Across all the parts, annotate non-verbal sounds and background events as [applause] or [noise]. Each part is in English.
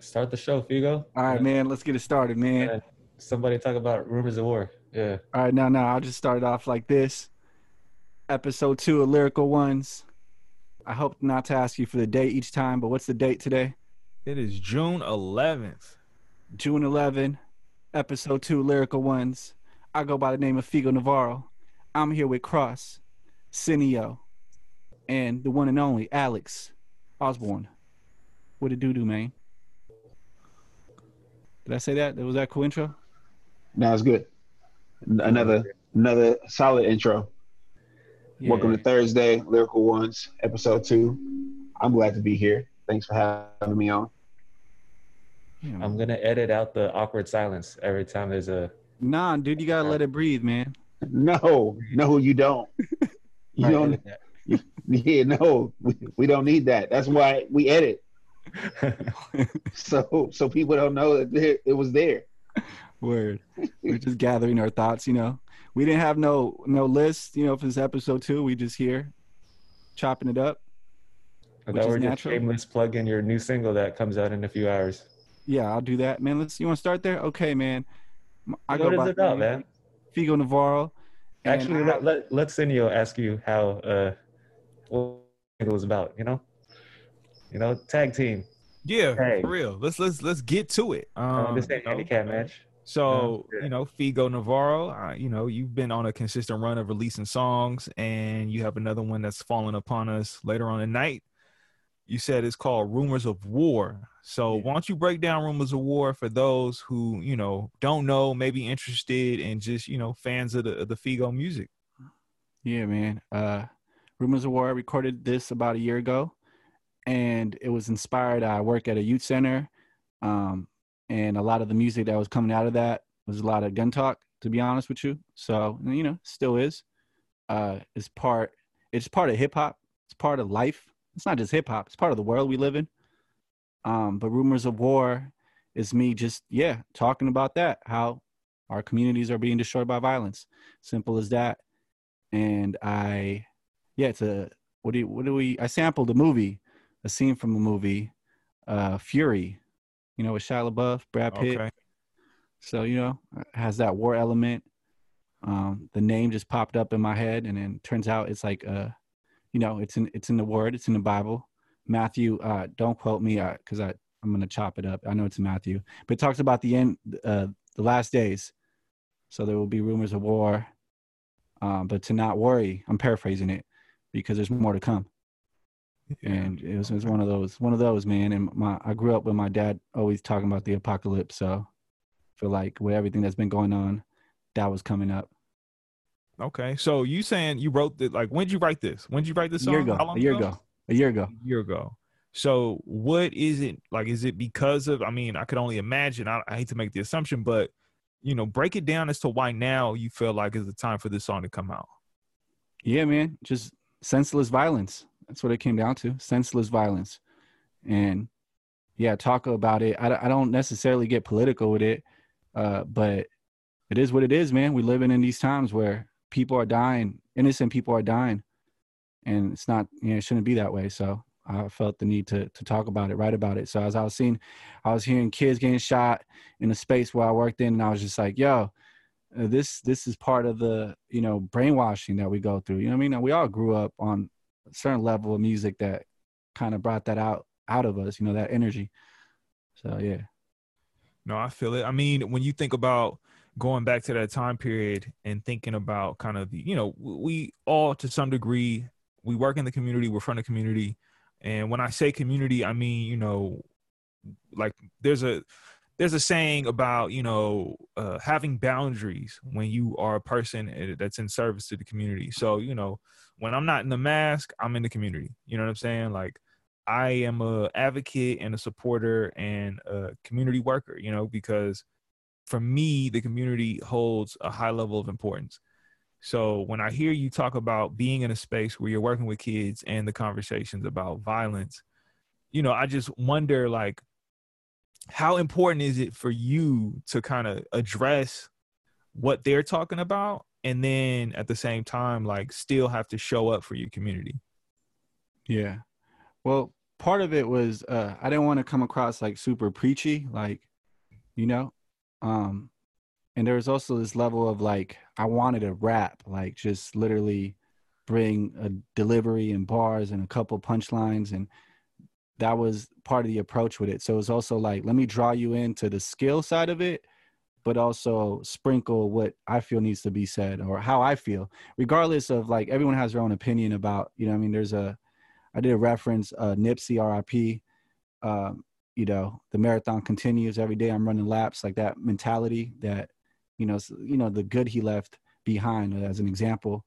Start the show, Figo. All right, Yeah. man. Let's get it started, man. Yeah. Somebody talk about rumors of war. Yeah. All right, now, now I'll just start it off like this. Episode two of Lyrical Ones. I hope not to ask you for the date each time, but what's the date today? It is June 11th. June 11, episode two, Lyrical Ones. I go by the name of Figo Navarro. I'm here with Cross, Cineo, and the one and only Alex Osborne. What a doo doo, man? Did I say that? Was that a cool intro? No, it's good. Another another solid intro. Welcome to Thursday, Lyrical Ones, episode two. I'm glad to be here. Thanks for having me on. I'm gonna edit out the awkward silence every time there's a. Nah, dude, you gotta let it breathe, man. No, no, you don't. [laughs] You Alright, don't. Yeah, no, we, we don't need that. That's why we edit, that. [laughs] so so people don't know that it, it was there. Word. We're just gathering our thoughts, you know. We didn't have no no list, you know, for this episode two. We just here chopping it up. I Which thought is we're just shameless plug in your new single that comes out in a few hours. Yeah, I'll do that, man. Let's. You want to start there? Okay, man. I what is by it about, the name man? Figo Navarro. Actually, I- let, let, let Cineo ask you how uh, what the single is about, you know? You know, tag team. Yeah, Hey. for real. Let's let's let's get to it. Uh, Um, this ain't you know, handicap match. So Yeah. you know, Figo Navarro, uh, you know, you've been on a consistent run of releasing songs, and you have another one that's falling upon us later on tonight. You said it's called "Rumors of War." So Yeah. why don't you break down "Rumors of War" for those who you know don't know, maybe interested, and just you know fans of the of the Figo music? Yeah, man. Uh Rumors of War I recorded this about a year ago and it was inspired. I work at a youth center. Um and a lot of the music that was coming out of that was a lot of gun talk, to be honest with you. So, you know, still is. Uh it's part it's part of hip hop. It's part of life. It's not just hip hop, it's part of the world we live in. Um, but Rumors of War is me just, yeah, talking about that, how our communities are being destroyed by violence. Simple as that and I, yeah, it's a what do you, what do we? I sampled a movie, a scene from a movie, uh, Fury, you know, with Shia LaBeouf, Brad Pitt. Okay, So you know, has that war element. Um, the name just popped up in my head, and then turns out it's like, uh, you know, it's in it's in the Word, it's in the Bible. Matthew, uh, don't quote me, because I I'm gonna chop it up. I know it's Matthew, but it talks about the end, uh, the last days. So there will be rumors of war, um, but to not worry. I'm paraphrasing it because there's more to come Yeah. and it was, it was one of those one of those man and my i grew up with my dad always talking about the apocalypse so I feel like with everything that's been going on that was coming up okay. So you saying you wrote the like? When did you write this? When did you write this song? a year ago a year ago a year ago a year ago. So what is it like? Is it because of? I mean, I could only imagine. I, I hate to make the assumption, but you know, break it down as to why now you feel like is the time for this song to come out. yeah man just senseless violence that's what it came down to senseless violence. And yeah talk about it. I, I don't necessarily get political with it uh, but it is what it is man. We living in these times where people are dying innocent people are dying. And it's not you know it shouldn't be that way. So i felt the need to to talk about it write about it. So as i was seeing i was hearing kids getting shot in a space where i worked in and i was just like yo this this is part of the you know brainwashing that we go through. You know what i mean? And we all grew up on certain level of music that kind of brought that out out of us you know that energy so yeah No, I feel it. I mean, when you think about going back to that time period and thinking about kind of, you know, we all to some degree, we work in the community, we're from the community. And when I say community, I mean, you know, like there's a there's a saying about, you know, uh, having boundaries when you are a person uh, that's in service to the community. So, you know, when I'm not in the mask, I'm in the community. You know what I'm saying? Like I am a advocate and a supporter and a community worker, you know, because for me, the community holds a high level of importance. So when I hear you talk about being in a space where you're working with kids and the conversations about violence, you know, I just wonder like how important is it for you to kind of address what they're talking about and then at the same time like still have to show up for your community? Yeah. Well, part of it was uh I didn't want to come across like super preachy, like, you know. Um and there was also this level of like I wanted to rap, like just literally bring a delivery and bars and a couple punchlines and that was part of the approach with it. So it was also like, let me draw you into the skill side of it, but also sprinkle what I feel needs to be said or how I feel, regardless of like everyone has their own opinion about, you know, I mean, there's a, I did a reference, uh, Nipsey RIP, um, you know, the marathon continues every day. I'm running laps, like that mentality that, you know, you know, the good he left behind as an example,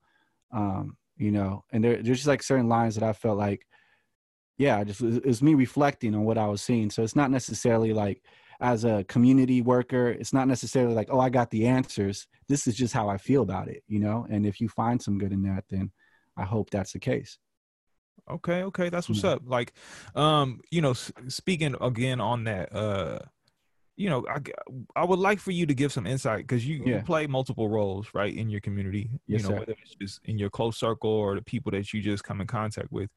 um, you know, and there, there's just like certain lines that I felt like, yeah, just it was me reflecting on what I was seeing. So it's not necessarily like as a community worker, it's not necessarily like, oh, I got the answers. This is just how I feel about it, you know? And if you find some good in that, then I hope that's the case. Okay, okay, that's what's yeah. up. Like, um, you know, speaking again on that, uh, you know, I, I would like for you to give some insight because you, yeah. you play multiple roles, right, in your community. Yes, you know, sir. whether it's just in your close circle or the people that you just come in contact with.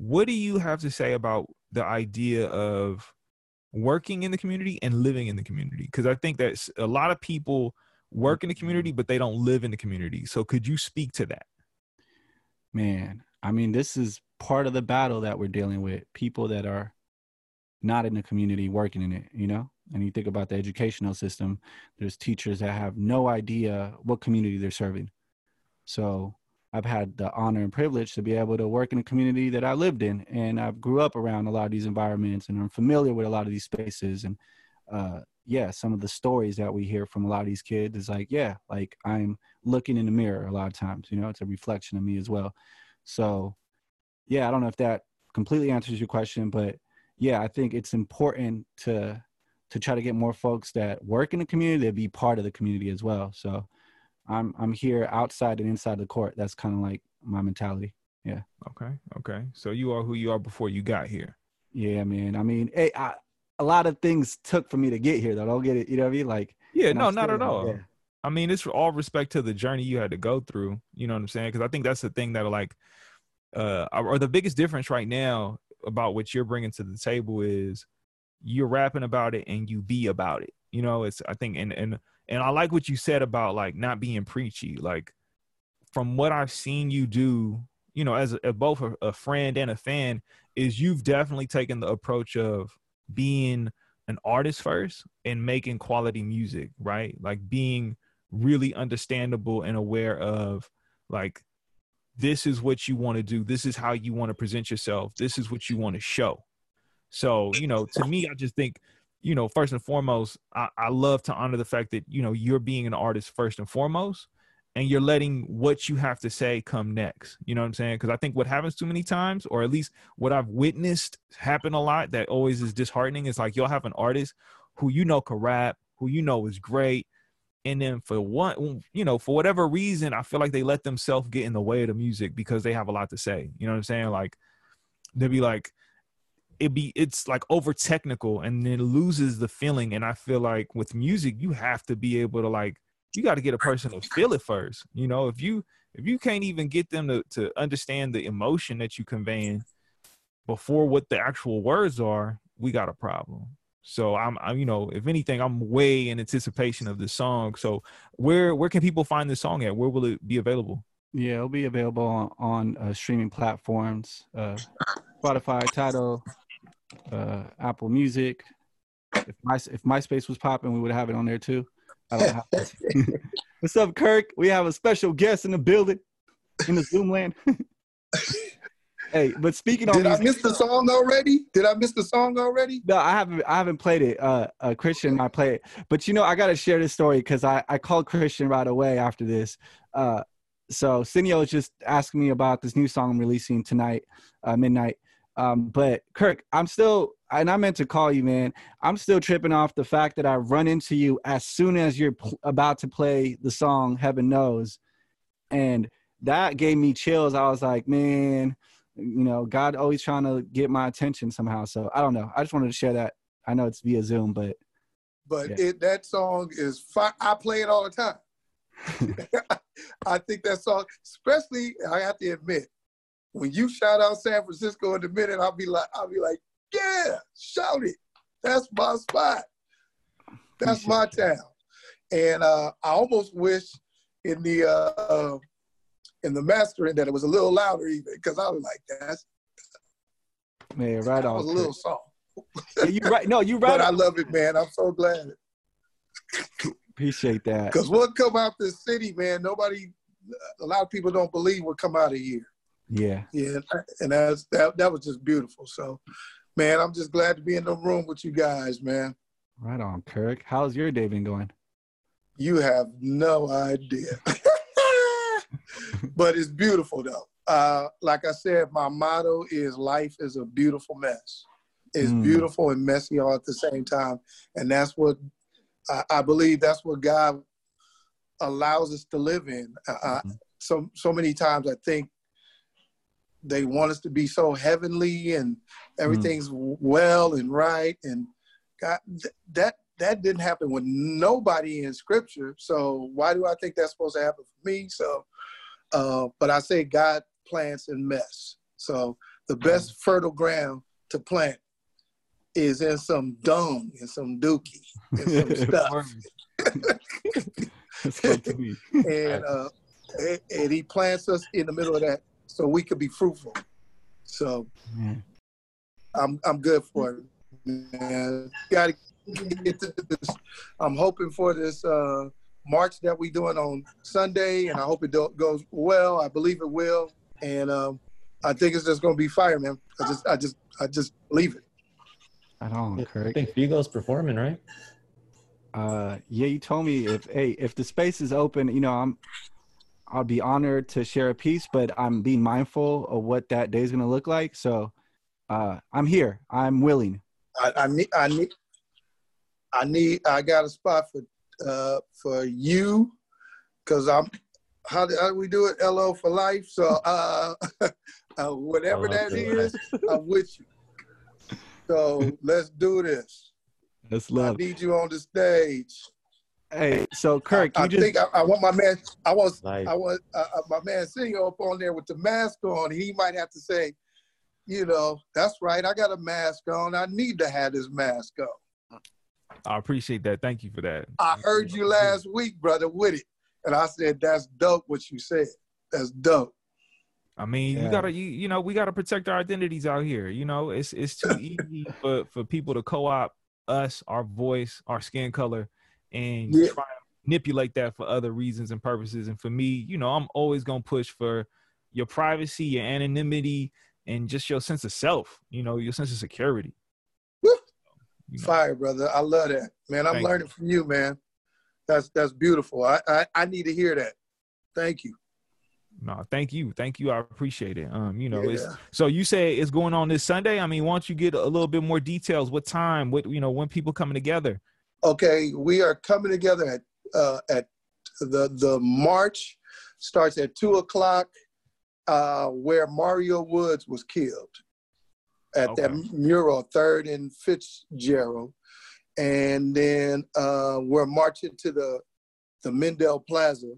What do you have to say about the idea of working in the community and living in the community? Because I think that a lot of people work in the mm-hmm. community, but they don't live in the community. So could you speak to that? Man, I mean, this is part of the battle that we're dealing with. People that are not in the community working in it, you know? And you think about the educational system, there's teachers that have no idea what community they're serving. So I've had the honor and privilege to be able to work in a community that I lived in, and I've grew up around a lot of these environments, and I'm familiar with a lot of these spaces. And uh, yeah, some of the stories that we hear from a lot of these kids is like, yeah, like I'm looking in the mirror a lot of times. You know, it's a reflection of me as well. So, yeah, I don't know if that completely answers your question, but yeah, I think it's important to to try to get more folks that work in the community to be part of the community as well. So I'm I'm here outside and inside the court. That's kind of like my mentality. Yeah. Okay. Okay. So you are who you are before you got here. Yeah, man. I mean, hey, I, a lot of things took for me to get here. Though, don't get it. You know what I mean? Like. Yeah. No, not at all. Yeah. I mean, it's all respect to the journey you had to go through. You know what I'm saying? Because I think that's the thing that like, uh, or the biggest difference right now about what you're bringing to the table is you're rapping about it and you be about it. You know, it's I think and and and I like what you said about like not being preachy. Like from what I've seen you do, you know, as, a, both a, a friend and a fan, is you've definitely taken the approach of being an artist first and making quality music, right? Like being really understandable and aware of like this is what you want to do this is how you want to present yourself this is what you want to show so you know to me i just think you know, first and foremost, I, I love to honor the fact that, you know, you're being an artist first and foremost and you're letting what you have to say come next. You know what I'm saying? Because I think what happens too many times, or at least what I've witnessed happen a lot that always is disheartening, is like you'll have an artist who you know can rap, who you know is great. And then for one, you know, for whatever reason, I feel like they let themselves get in the way of the music because they have a lot to say. You know what I'm saying? Like they'll be like, it be it's like over technical and it loses the feeling and i feel like with music you have to be able to like you got to get a person to feel it first you know? If you if you can't even get them to, to understand the emotion that you conveying before what the actual words are we got a problem. So I'm, I'm you know if anything i'm way in anticipation of this song. So where where can people find this song at? Where will it be available? Yeah it'll be available on, on uh, streaming platforms uh, spotify Tidal uh, Apple Music. If my if MySpace was popping, we would have it on there too. I don't have [laughs] What's up, Kirk? We have a special guest in the building, in the Zoom land. [laughs] hey, but speaking on, did these, I miss the song already? Did I miss the song already? No, I haven't. I haven't played it. Uh, uh Christian, I play it, but you know, I gotta share this story because I I called Christian right away after this. Uh, so Cineo is just asking me about this new song I'm releasing tonight, uh, midnight um, but Kirk, I'm still, and I meant to call you, man. I'm still tripping off the fact that I run into you as soon as you're pl- about to play the song "Heaven Knows," and that gave me chills. I was like, man, you know, God always trying to get my attention somehow. So I don't know. I just wanted to share that. I know it's via Zoom, but but yeah. it that song is fine. I play it all the time. [laughs] [laughs] I think that song, especially I have to admit, when you shout out San Francisco in a minute, I'll be like, I'll be like, yeah, shout it. That's my spot. That's my town. And uh, I almost wish in the uh, uh, in the mastering that it was a little louder even because I was like, that's Man, right that on. was a little soft. Yeah, you right. No, you [laughs] right. But I love it, man. I'm so glad. Appreciate that. Because what come out this city, man, nobody, a lot of people don't believe what come out of here. Yeah. Yeah, and that's that. That was just beautiful. So, man, I'm just glad to be in the room with you guys, man. Right on, Kirk. How's your day been going? You have no idea, but it's beautiful though. Uh, like I said, my motto is life is a beautiful mess. It's Mm. beautiful and messy all at the same time, and that's what I, I believe. That's what God allows us to live in. I, Mhm. so so many times I think they want us to be so heavenly and everything's well and right and God th- that that didn't happen with nobody in scripture. So why do I think that's supposed to happen for me? So uh, but I say God plants in mess so the best fertile ground to plant is in some dung and some dookie and some [laughs] stuff. Word. Spoke [laughs] to me. and uh, and, and he plants us in the middle of that so we could be fruitful. So Yeah. I'm I'm good for it. Man, got to get to this. I'm hoping for this uh, march that we doing on Sunday, and I hope it do- goes well. I believe it will, and um, I think it's just gonna be fire, man. I just I just I just believe it. Right on, I Kirk. think Figo's performing, right? Uh, yeah, you told me if hey if the space is open, you know I'm I'll be honored to share a piece, but I'm being mindful of what that day is gonna look like. So uh, I'm here. I'm willing. I, I need I need I need I got a spot for uh for you because I'm how do, how do we do it LO for life so uh, [laughs] uh whatever that is, that I'm with you so let's do this That's I love. I need you on the stage Hey, so Kirk, I, you I just think I, I want my man I want Like, I want uh, uh, my man Singer up on there with the mask on he might have to say you know that's right I got a mask on I need to have this mask on I appreciate that. Thank you for that. I heard you last week, brother, with it. And I said, that's dope what you said. That's dope. I mean, Yeah. you gotta, you, you know, we gotta protect our identities out here. You know, it's it's too [laughs] easy for for people to co-opt us, our voice, our skin color, and Yeah. try and manipulate that for other reasons and purposes. And for me, you know, I'm always gonna push for your privacy, your anonymity, and just your sense of self. You know, your sense of security. Woo. You know, Fire, brother. I love that. Man, I'm Thank learning from you, man. That's that's beautiful. I, I, I need to hear that. Thank you. no, thank you, thank you. I appreciate it. Um, you know, it's so you say it's going on this Sunday. I mean, why don't you get a little bit more details? What time? What you know? When people coming together? Okay, we are coming together at uh, at the the march starts at two o'clock, uh, where Mario Woods was killed at that mural, Third and Fitzgerald, and then uh, we're marching to the the Mendell Plaza,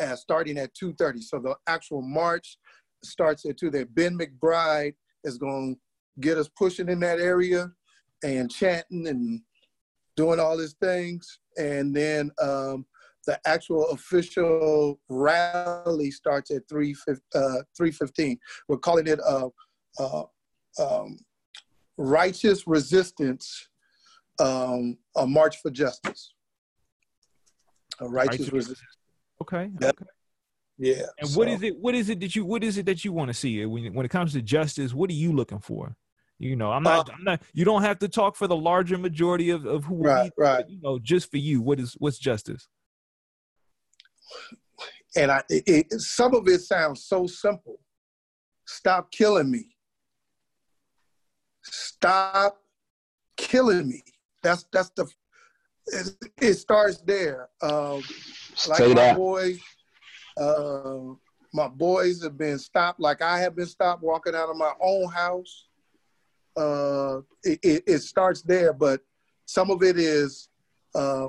uh, starting at two thirty. So the actual march starts at two. There, Ben McBride is going to get us pushing in that area and chanting and doing all his things. And then um, the actual official rally starts at 3, uh, 3.15. We're calling it a, a um, righteous resistance, um, a march for justice. A righteous, Righteous resistance. Okay. Yep. okay. Yeah. And what so- is it? What is it that you? What is it that you want to see when when it comes to justice? What are you looking for? You know, I'm not. I'm not. You don't have to talk for the larger majority of of who. Right, we, right. You know, just for you. What is what's justice? and I, it, it, some of it sounds so simple. Stop killing me. Stop killing me. That's that's the. It, it starts there. Um, like Say my that. boys, uh, my boys have been stopped. Like I have been stopped walking out of my own house. Uh, it, it, starts there, but some of it is uh,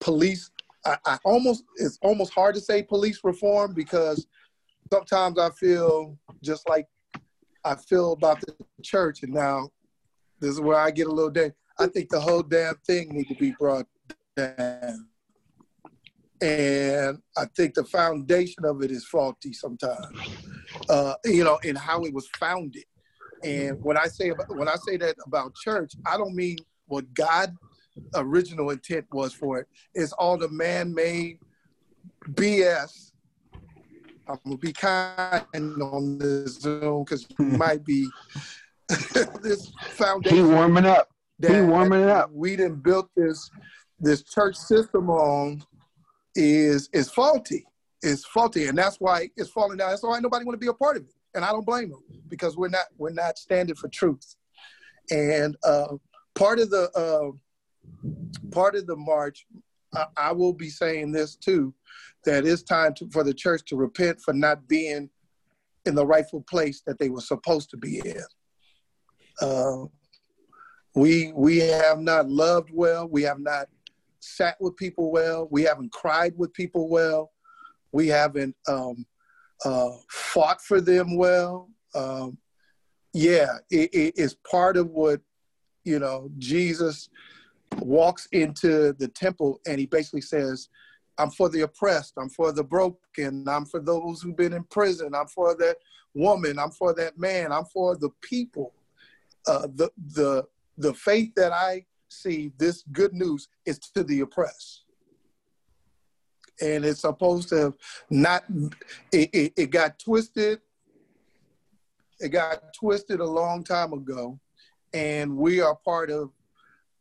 police. I, I almost it's almost hard to say police reform because sometimes I feel just like I feel about the church, and now this is where I get a little day. I think the whole damn thing need to be brought down. And I think the foundation of it is faulty sometimes, uh, you know, in how it was founded. And when I say about, when I say that about church, I don't mean what God original intent was for it. It's all the man-made BS. I'm gonna be kind on this Zoom because you hmm. might be [laughs] this foundation. He warming up. He warming up. We didn't built this this church system on is is faulty. It's faulty, and that's why it's falling down. That's why nobody want to be a part of it, and I don't blame them because we're not we're not standing for truth. And uh, part of the uh, part of the march, I, I, will be saying this too, that it's time to, for the church to repent for not being in the rightful place that they were supposed to be in. Uh, we we have not loved well. We have not sat with people well. We haven't cried with people well. We haven't um, uh, fought for them well. Um, yeah, it, it, it's part of what you know Jesus walks into the temple and he basically says, I'm for the oppressed, I'm for the broken, I'm for those who've been in prison, I'm for that woman, I'm for that man, I'm for the people. Uh, the the the faith that I see, this good news is to the oppressed. And it's supposed to have not, it, it, it got twisted. It got twisted a long time ago. And we are part of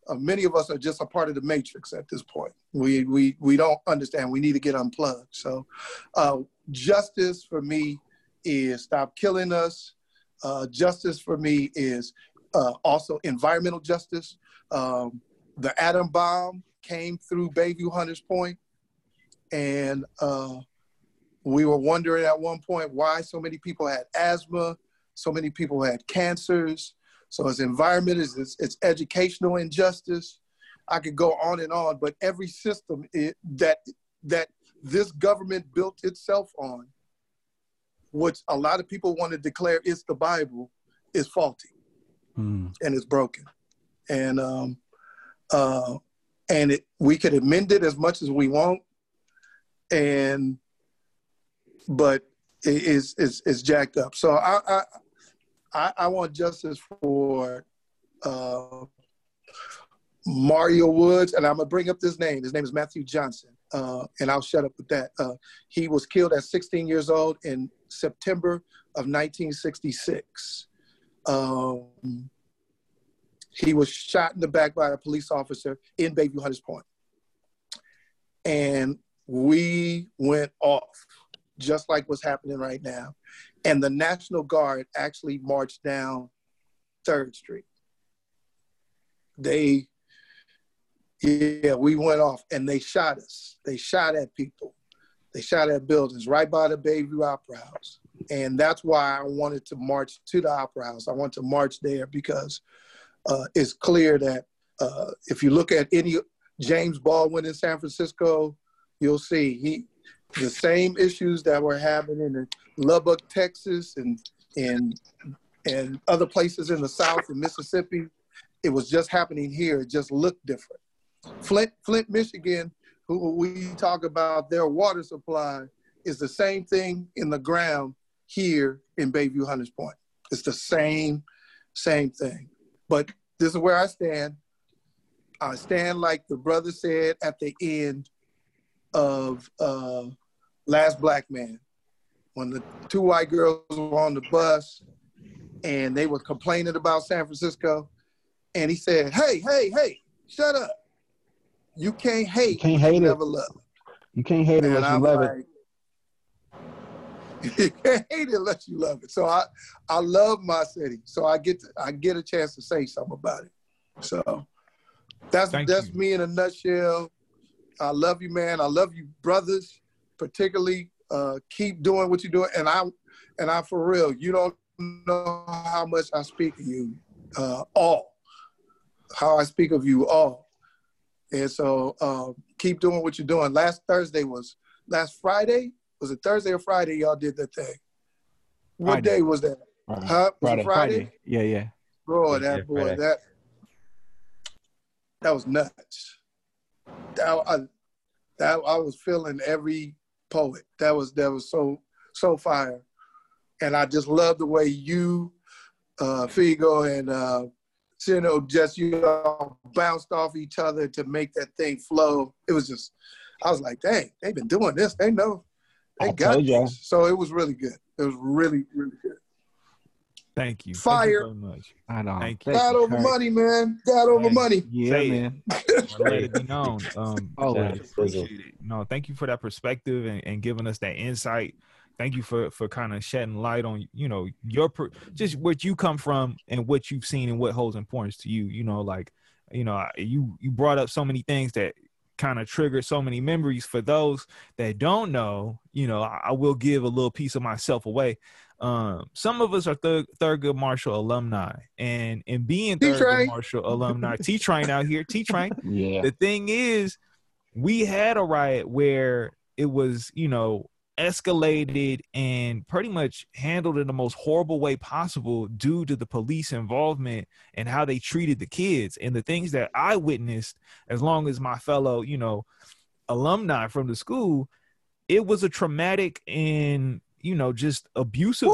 uh, many of us are just a part of the matrix at this point. We we we don't understand. We need to get unplugged. So, uh, justice for me is stop killing us. Uh, justice for me is uh, also environmental justice. Um, the atom bomb came through Bayview Hunters Point, and uh, we were wondering at one point why so many people had asthma, so many people had cancers. So it's environment, it's, it's, it's educational injustice. I could go on and on, but every system it, that that this government built itself on, which a lot of people want to declare is the Bible, is faulty mm. and it's broken. And um, uh, and it, we could amend it as much as we want, and but it is it's, it's jacked up. So I, I I, I want justice for uh, Mario Woods, and I'm gonna bring up this name. His name is Matthew Johnson, uh, and I'll shut up with that. Uh, he was killed at 16 years old in September of 1966. Um, he was shot in the back by a police officer in Bayview Hunters Point, and we went off just like what's happening right now. And the National Guard actually marched down Third Street. They, yeah, we went off and they shot us. They shot at people. They shot at buildings right by the Bayview Opera House. And that's why I wanted to march to the Opera House. I want to march there because uh, it's clear that uh, if you look at any James Baldwin in San Francisco, you'll see he the same issues that were happening in Lubbock, Texas, and and and other places in the South in Mississippi. It was just happening here. It just looked different. Flint, Flint, Michigan, who we talk about their water supply, is the same thing in the ground here in Bayview Hunters Point. It's the same, same thing. But this is where I stand. I stand like the brother said at the end of uh, Last Black Man, when the two white girls were on the bus and they were complaining about San Francisco, and he said, "Hey, hey, hey, shut up! You can't hate. You can't hate you it. Never love. You can't hate it unless you love like, it. [laughs] You can't hate it unless you love it. So I, I love my city. So I get to, I get a chance to say something about it. So that's Thank that's you. me in a nutshell. I love you, man. I love you, brothers particularly uh, keep doing what you're doing. And I, and I for real, you don't know how much I speak of you uh, all, how I speak of you all. And so uh, keep doing what you're doing. Last Thursday was last Friday. Was it Thursday or Friday? Y'all did that thing. What Friday. day was that? Friday. Huh? Was it Friday. Friday? Yeah, yeah. Bro, Yeah, that boy, Friday. that that was nuts. That I, that I was feeling every poet. That was that was so so fire, and I just love the way you, uh, Figo and uh, you know, just you all bounced off each other to make that thing flow. It was just, I was like, dang, they've been doing this. They know, they I got this. So it was really good. It was really really good. Thank you. Fire. Thank you very much. I know. Thank you. God over money, man. God over Hey. money. Yeah, Say man. [laughs] Wanna let it be known. Um, [laughs] Always. appreciate it. No, thank you for that perspective and, and giving us that insight. Thank you for for kind of shedding light on you know your per, just what you come from and what you've seen and what holds importance to you. You know, like you know I- you you brought up so many things that kind of triggered so many memories. For those that don't know, you know, I, I will give a little piece of myself away. Um, some of us are Thur- Thurgood Marshall alumni, and and being Thurgood T-Train. Marshall alumni, T Train out here, T Train [laughs] Yeah. the thing is we had a riot where it was you know escalated and pretty much handled in the most horrible way possible due to the police involvement and how they treated the kids and the things that i witnessed as long as my fellow you know alumni from the school it was a traumatic and you know just abusive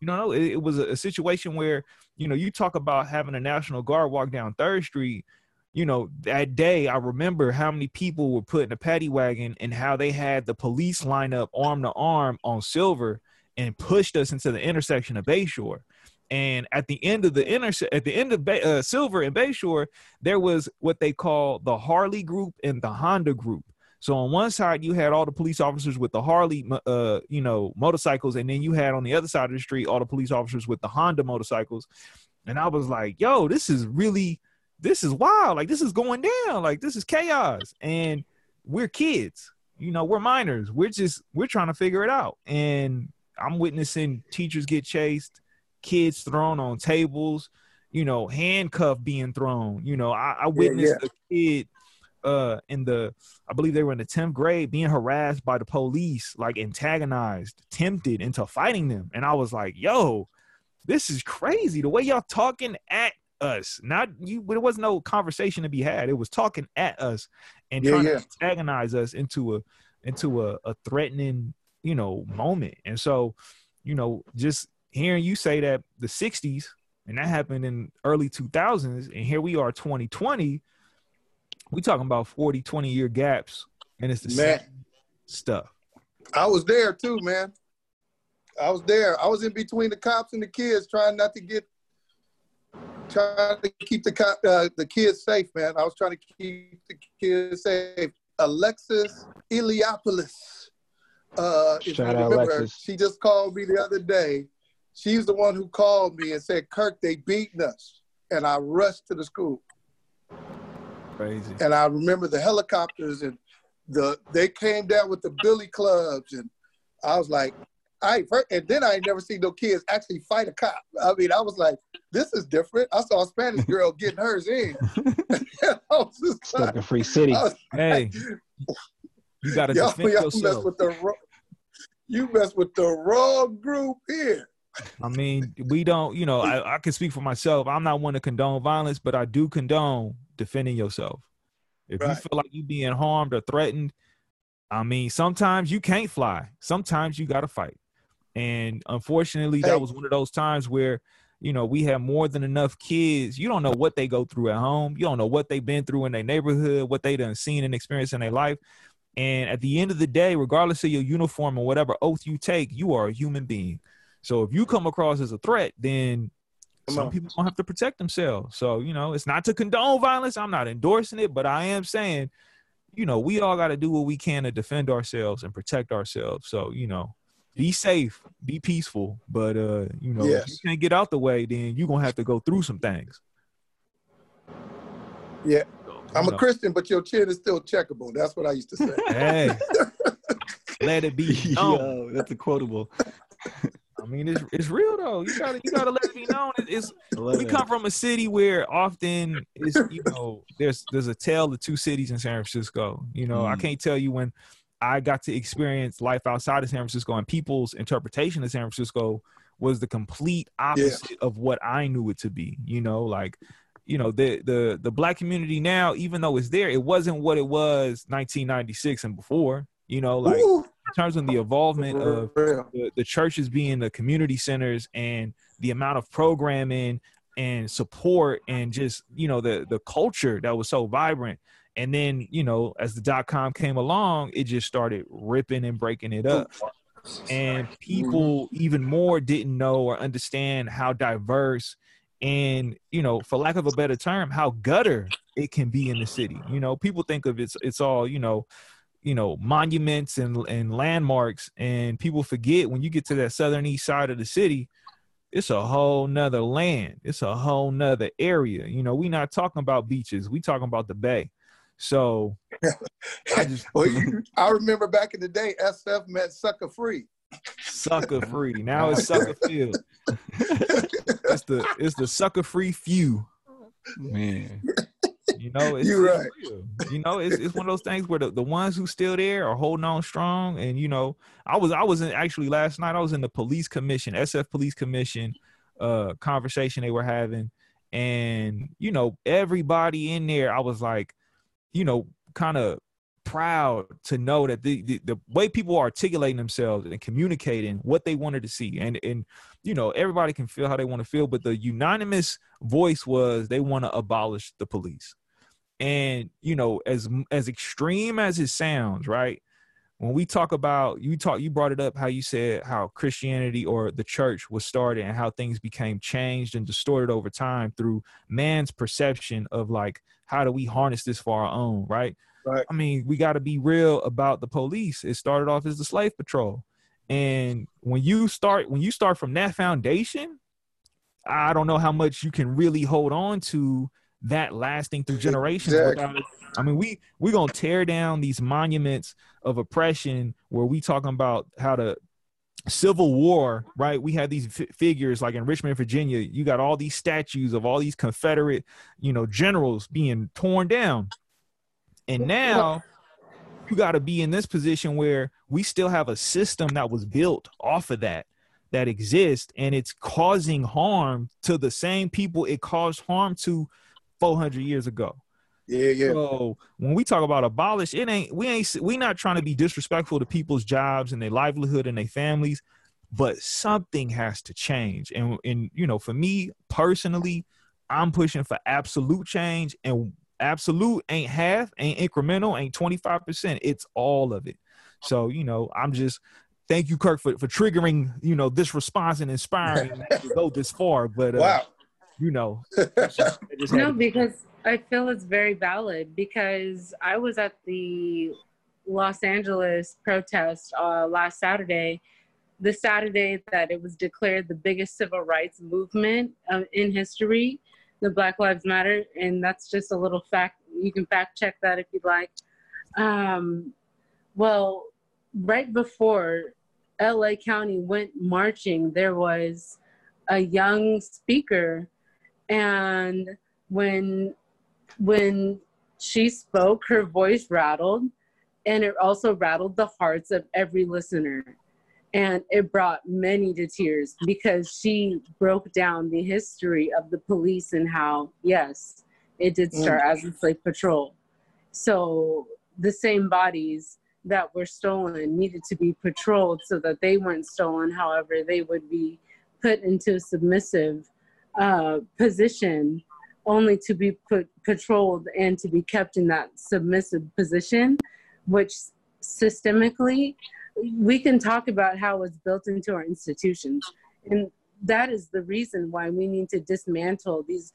you know it, it was a, a situation where you know you talk about having a national guard walk down third street you know, that day I remember how many people were put in a paddy wagon and how they had the police line up arm to arm on Silver and pushed us into the intersection of Bayshore. And at the end of the interse- at the end of Bay- uh, Silver and Bayshore, there was what they call the Harley group and the Honda group. So on one side you had all the police officers with the Harley, uh, you know, motorcycles, and then you had on the other side of the street all the police officers with the Honda motorcycles. And I was like, "Yo, this is really." this is wild. Like this is going down. Like this is chaos. And we're kids. You know, we're minors. We're just we're trying to figure it out. And I'm witnessing teachers get chased, kids thrown on tables, you know, handcuff being thrown. You know, I, I witnessed a kid uh in the I believe they were in the 10th grade being harassed by the police, like antagonized, tempted into fighting them. And I was like, yo, this is crazy. The way y'all talking at us. Not you. There was no conversation to be had. It was talking at us and Yeah, trying yeah. to antagonize us into a into a, a threatening, you know, moment. And so, you know, just hearing you say that the '60s and that happened in early 2000s, and here we are, 2020. We talking about 40, 20 year gaps, and it's the Man. same stuff. I was there too, man. I was there. I was in between the cops and the kids, trying not to get, trying to keep the cop, uh, the kids safe, man. I was trying to keep the kids safe. Alexis Iliopoulos, uh, if Shout you out remember, her, Alexis. she just called me the other day. She's the one who called me and said, "Kirk, they beating us," and I rushed to the school. Crazy. and I remember the helicopters and the they came down with the billy clubs and I was like, I ain't fir- and then I ain't never seen no kids actually fight a cop. I mean, I was like, this is different. I saw a Spanish girl getting hers in. [laughs] [laughs] I was just Stuck like, in Free City. I was [laughs] Hey, you got to defend y'all mess yourself. with the wrong, you mess with the wrong group here. I mean, we don't, you know, I, I can speak for myself. I'm not one to condone violence, but I do condone defending yourself. If you feel like you're being harmed or threatened, I mean, sometimes you can't fly. Sometimes you got to fight. And unfortunately, Hey. that was one of those times where, you know, we have more than enough kids. You don't know what they go through at home. You don't know what they've been through in their neighborhood, what they done seen and experienced in their life. And at the end of the day, regardless of your uniform or whatever oath you take, you are a human being. So if you come across as a threat, then some on. people gonna have to protect themselves. So you know, it's not to condone violence. I'm not endorsing it, but I am saying, you know, we all got to do what we can to defend ourselves and protect ourselves. So you know, be safe, be peaceful. But uh, you know, if you can't get out the way, then you're gonna have to go through some things. Yeah. So, I'm a Christian, but your chin is still checkable. That's what I used to say. Hey, [laughs] let it be known. [laughs] Yo, that's a quotable. [laughs] I mean, it's it's real though. You gotta you gotta let it be known. It- It's we come from a city where often it's you know there's there's a tale of two cities in San Francisco. You know, I Mm. can't tell you when I got to experience life outside of San Francisco and people's interpretation of San Francisco was the complete opposite yeah. of what I knew it to be. You know, like you know the the the black community now, even though it's there, it wasn't what it was 1996 and before. You know, like Ooh. In terms of the involvement of the, the churches being the community centers and the amount of programming and support and just you know the the culture that was so vibrant. And then you know as the dot com came along it just started ripping and breaking it up. And people mm-hmm. even more didn't know or understand how diverse and you know for lack of a better term how gutter it can be in the city. You know people think of it's it's all you know you know monuments and and landmarks and people forget when you get to that southern east side of the city it's a whole nother land it's a whole nother area you know we're not talking about beaches we talking about the bay so I just [laughs] well, you, I remember back in the day, SF meant sucker free. Sucker free. Now it's [laughs] sucker field. [laughs] it's the it's the sucker free few. Man. You know, it's, You're right. Real. You know, it's, it's one of those things where the, the ones who still there are holding on strong. And you know, I was I was in actually last night I was in the police commission, SF police commission uh conversation they were having. And you know, everybody in there, I was like, you know, kind of proud to know that the, the, the way people are articulating themselves and communicating what they wanted to see and and you know everybody can feel how they want to feel but the unanimous voice was they want to abolish the police and you know as as extreme as it sounds right when we talk about you talk you brought it up how you said how christianity or the church was started and how things became changed and distorted over time through man's perception of like how do we harness this for our own, right? Right. I mean, we got to be real about the police. It started off as the slave patrol. And when you start when you start from that foundation, I don't know how much you can really hold on to that lasting through generations exactly. I mean, we we gonna tear down these monuments of oppression where we talking about how to Civil War, right? We had these f- figures like in Richmond, Virginia. You got all these statues of all these Confederate, you know, generals being torn down. And now you got to be in this position where we still have a system that was built off of that that exists and it's causing harm to the same people it caused harm to 400 years ago. Yeah, yeah. So when we talk about abolish, it ain't we ain't we not trying to be disrespectful to people's jobs and their livelihood and their families, but something has to change. And and you know, for me personally, I'm pushing for absolute change and absolute ain't half, ain't incremental, ain't 25%. It's all of it. So, you know, I'm just thank you, Kirk, for, for triggering, you know, this response and inspiring to go this far. But uh, wow. You know, [laughs] just, no, because I feel it's very valid because I was at the Los Angeles protest uh, last Saturday, the Saturday that it was declared the biggest civil rights movement uh, in history, the Black Lives Matter, and that's just a little fact. You can fact check that if you'd like. Um, well, right before LA County went marching, there was a young speaker, and when when she spoke, her voice rattled, and it also rattled the hearts of every listener. And it brought many to tears because she broke down the history of the police and how, yes, it did mm. start as a slave patrol. So the same bodies that were stolen needed to be patrolled so that they weren't stolen. However, they would be put into a submissive uh, position only to be put patrolled and to be kept in that submissive position, which systemically we can talk about how it's built into our institutions. And that is the reason why we need to dismantle these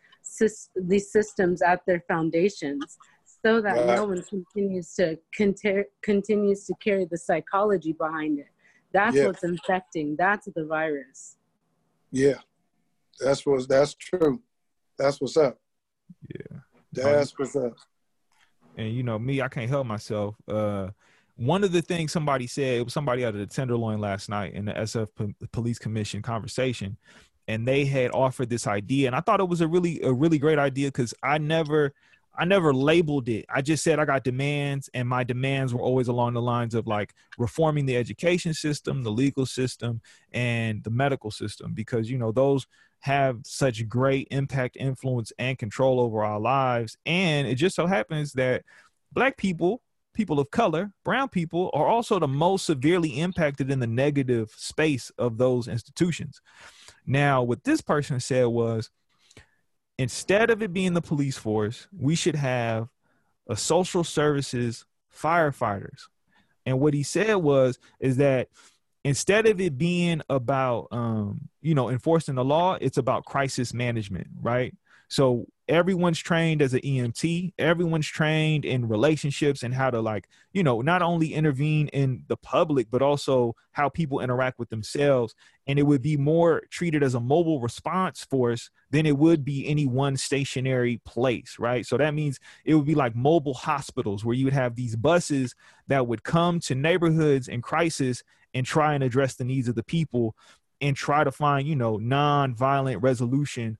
these systems at their foundations so that right. no one continues to conti- continues to carry the psychology behind it. That's yeah. what's infecting. That's the virus. Yeah, that's what's that's true. That's what's up. Yeah. That's what's up. And you know, me, I can't help myself. Uh one of the things somebody said, it was somebody out of the Tenderloin last night in the SF P- Police Commission conversation, and they had offered this idea, and I thought it was a really a really great idea because I never I never labeled it. I just said I got demands, and my demands were always along the lines of like reforming the education system, the legal system, and the medical system, because you know those have such great impact, influence, and control over our lives. And it just so happens that black people, people of color, brown people are also the most severely impacted in the negative space of those institutions. Now, what this person said was instead of it being the police force, we should have a social services firefighters. And what he said was is that instead of it being about um, you know enforcing the law, it's about crisis management, right? So everyone's trained as an EMT. Everyone's trained in relationships and how to like, you know, not only intervene in the public, but also how people interact with themselves. And it would be more treated as a mobile response force than it would be any one stationary place, right? So that means it would be like mobile hospitals where you would have these buses that would come to neighborhoods in crisis and try and address the needs of the people and try to find, you know, non-violent resolution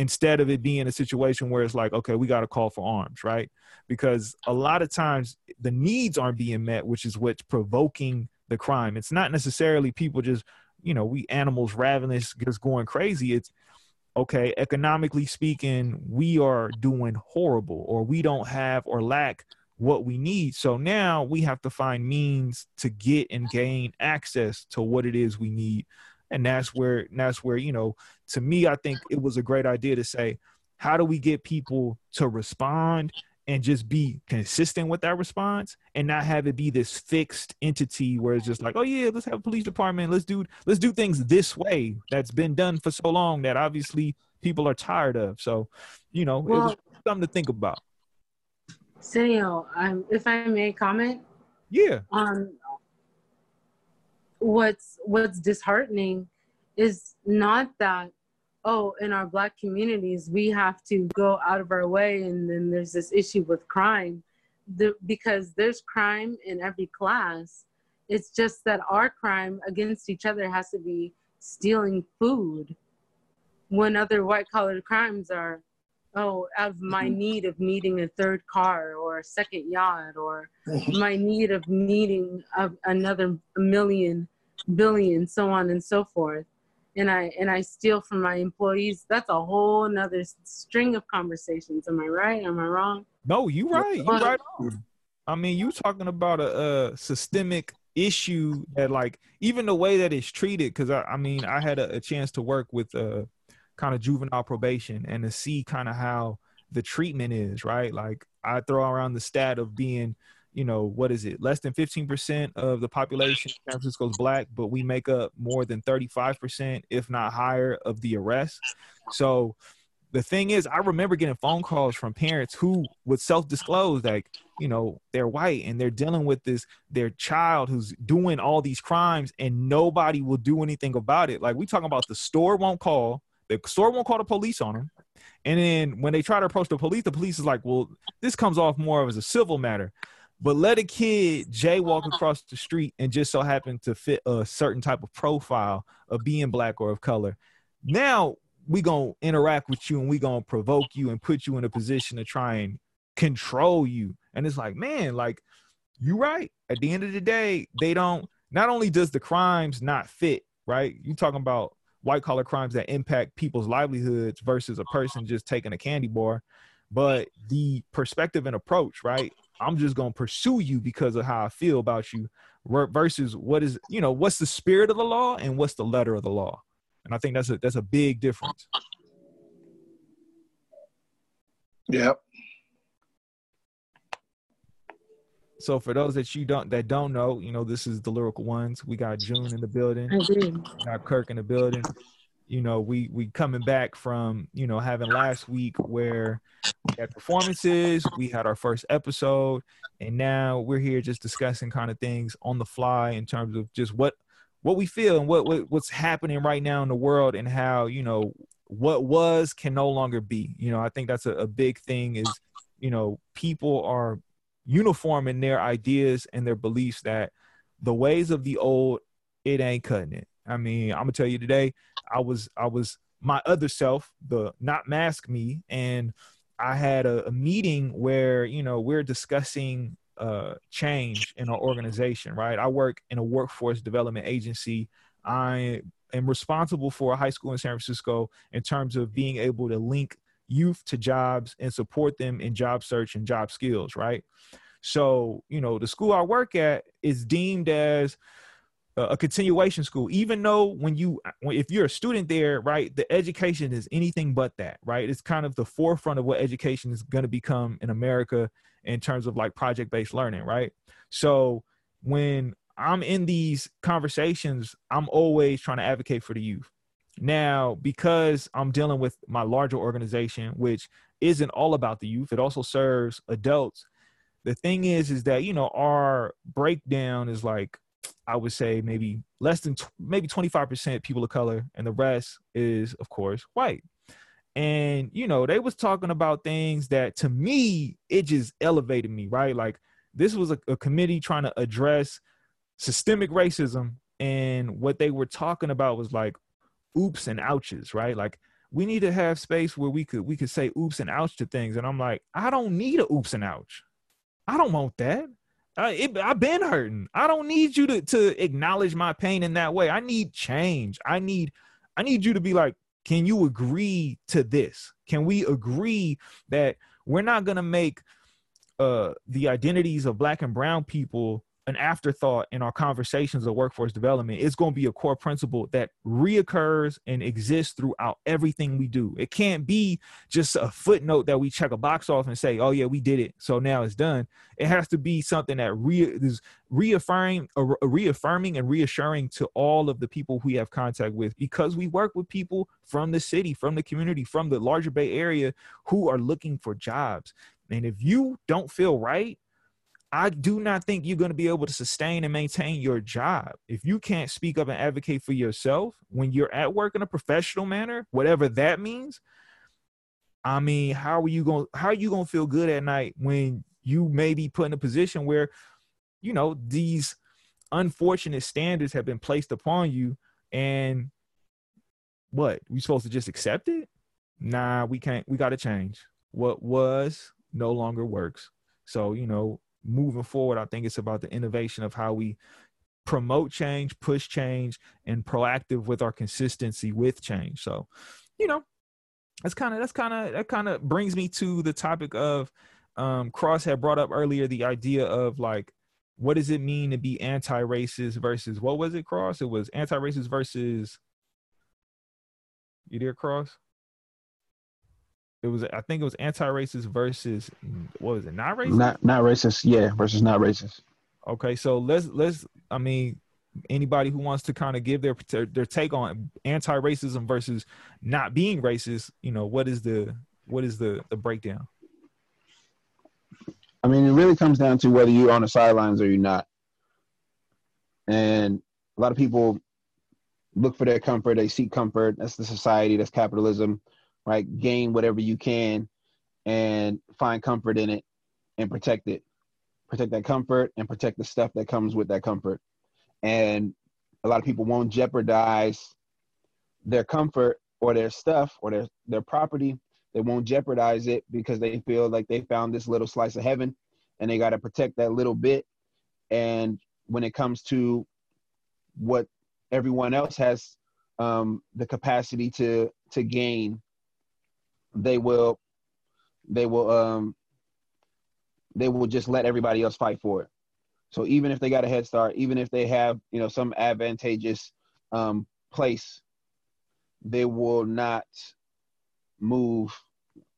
instead of it being a situation where it's like okay we got to call for arms right? Because a lot of times the needs aren't being met which is what's provoking the crime. It's not necessarily people just you know we animals ravenous just going crazy. It's okay economically speaking we are doing horrible or we don't have or lack what we need. So now we have to find means to get and mm-hmm. gain access to what it is we need. And that's where that's where you know to me i think mm-hmm. it was a great idea to say how do we get people to respond and just be consistent with that response and not have it be this fixed entity where it's just like oh yeah let's have a police department. Let's do let's do things this way that's been done for so long that obviously people are tired of. So you know well, it was something to think about Senio, um, if I may comment, yeah. Um, what's what's disheartening is not that oh in our black communities we have to go out of our way and then there's this issue with crime. The, because there's crime in every class. It's just that our crime against each other has to be stealing food when other white collar crimes are oh of my mm-hmm. need of needing a third car or a second yacht or mm-hmm. my need of needing of another million billion so on and so forth. And i and i steal from my employees. That's a whole nother string of conversations. Am i right? Am i wrong? No you right. You right on. i mean you talking about a, a systemic issue that like even the way that it's treated because I, I mean i had a, a chance to work with uh kind of juvenile probation and to see kind of how the treatment is, right? Like I throw around the stat of being, you know, what is it? Less than 15% of the population in San Francisco is black, but we make up more than 35%, if not higher, of the arrests. So the thing is, I remember getting phone calls from parents who would self-disclose like, you know, they're white and they're dealing with this, their child who's doing all these crimes and nobody will do anything about it. Like we talking about the store won't call, the store won't call the police on them. And then when they try to approach the police, the police is like, well, this comes off more of as a civil matter. But let a kid jaywalk uh-huh. across the street and just so happen to fit a certain type of profile of being black or of color. Now we gonna interact with you and we gonna provoke you and put you in a position to try and control you. And it's like, man, like you right. At the end of the day, they don't. Not only does the crimes not fit, right? You talking about white collar crimes that impact people's livelihoods versus a uh-huh. person just taking a candy bar. But the perspective and approach right? I'm just going to pursue you because of how i feel about you versus what is you know what's the spirit of the law and what's the letter of the law. And i think that's a that's a big difference. Yep So for those that you don't that don't know, you know, this is the lyrical ones. We got June in the building. Got Kirk in the building. You know, we we coming back from, you know, having last week where we had performances, we had our first episode, and now we're here just discussing kind of things on the fly in terms of just what what we feel and what, what what's happening right now in the world and how, you know, what was can no longer be. You know, I think that's a, a big thing is, you know, people are uniform in their ideas and their beliefs that the ways of the old it ain't cutting it i mean i'm gonna tell you today i was i was my other self the not mask me and I had a, a meeting where you know we're discussing uh, change in our organization. Right, I work in a workforce development agency. I am responsible for a high school in San Francisco in terms of being able to link youth to jobs and support them in job search and job skills. Right. So, you know, the school I work at is deemed as a continuation school even though when you if you're a student there right the education is anything but that right it's kind of the forefront of what education is going to become in america in terms of like project based learning right so when i'm in these conversations i'm always trying to advocate for the youth now because i'm dealing with my larger organization which isn't all about the youth it also serves adults the thing is is that you know our breakdown is like i would say maybe less than t- maybe 25% people of color and the rest is of course white. And you know they was talking about things that to me it just elevated me right? Like this was a, a committee trying to address systemic racism and what they were talking about was like oops and ouches right like we need to have space where we could we could say oops and ouch to things and i'm like i don't need a oops and ouch I don't want that. I, I've been hurting. I don't need you to to acknowledge my pain in that way. I need change. I need I need you to be like, can you agree to this? Can we agree that we're not gonna make uh the identities of black and brown people an afterthought in our conversations of workforce development. It's going to be a core principle that reoccurs and exists throughout everything we do. It can't be just a footnote that we check a box off and say, "Oh yeah, we did it, so now it's done." It has to be something that re- is reaffirming, reaffirming, and reassuring to all of the people we have contact with, because we work with people from the city, from the community, from the larger Bay Area who are looking for jobs. And if you don't feel right I do not think you're going to be able to sustain and maintain your job if you can't speak up and advocate for yourself when you're at work in a professional manner, whatever that means. I mean, how are you going? How are you going to feel good at night when you may be put in a position where, you know, these unfortunate standards have been placed upon you, and what we supposed to just accept it? Nah, we can't. We got to change. What was no longer works. So you know, moving forward, I think it's about the innovation of how we promote change, push change, and proactive with our consistency with change. So, you know, that's kind of that's kind of that kind of brings me to the topic of um, Cross had brought up earlier the idea of like what does it mean to be anti-racist versus what was it Cross? It was anti-racist versus you there Cross? It was I think it was anti-racist versus what was it not racist? Not not racist, yeah, versus not racist. Okay, so let's let's I mean anybody who wants to kind of give their their take on anti-racism versus not being racist, you know, what is the what is the the breakdown? I mean, it really comes down to whether you're on the sidelines or you're not. And a lot of people look for their comfort, they seek comfort. That's the society, that's capitalism right? Gain whatever you can and find comfort in it and protect it. Protect that comfort and protect the stuff that comes with that comfort. And a lot of people won't jeopardize their comfort or their stuff or their, their property. They won't jeopardize it because they feel like they found this little slice of heaven and they got to protect that little bit. And when it comes to what everyone else has um, the capacity to to gain they will they will um they will just let everybody else fight for it. So even if they got a head start, even if they have you know some advantageous um, place, they will not move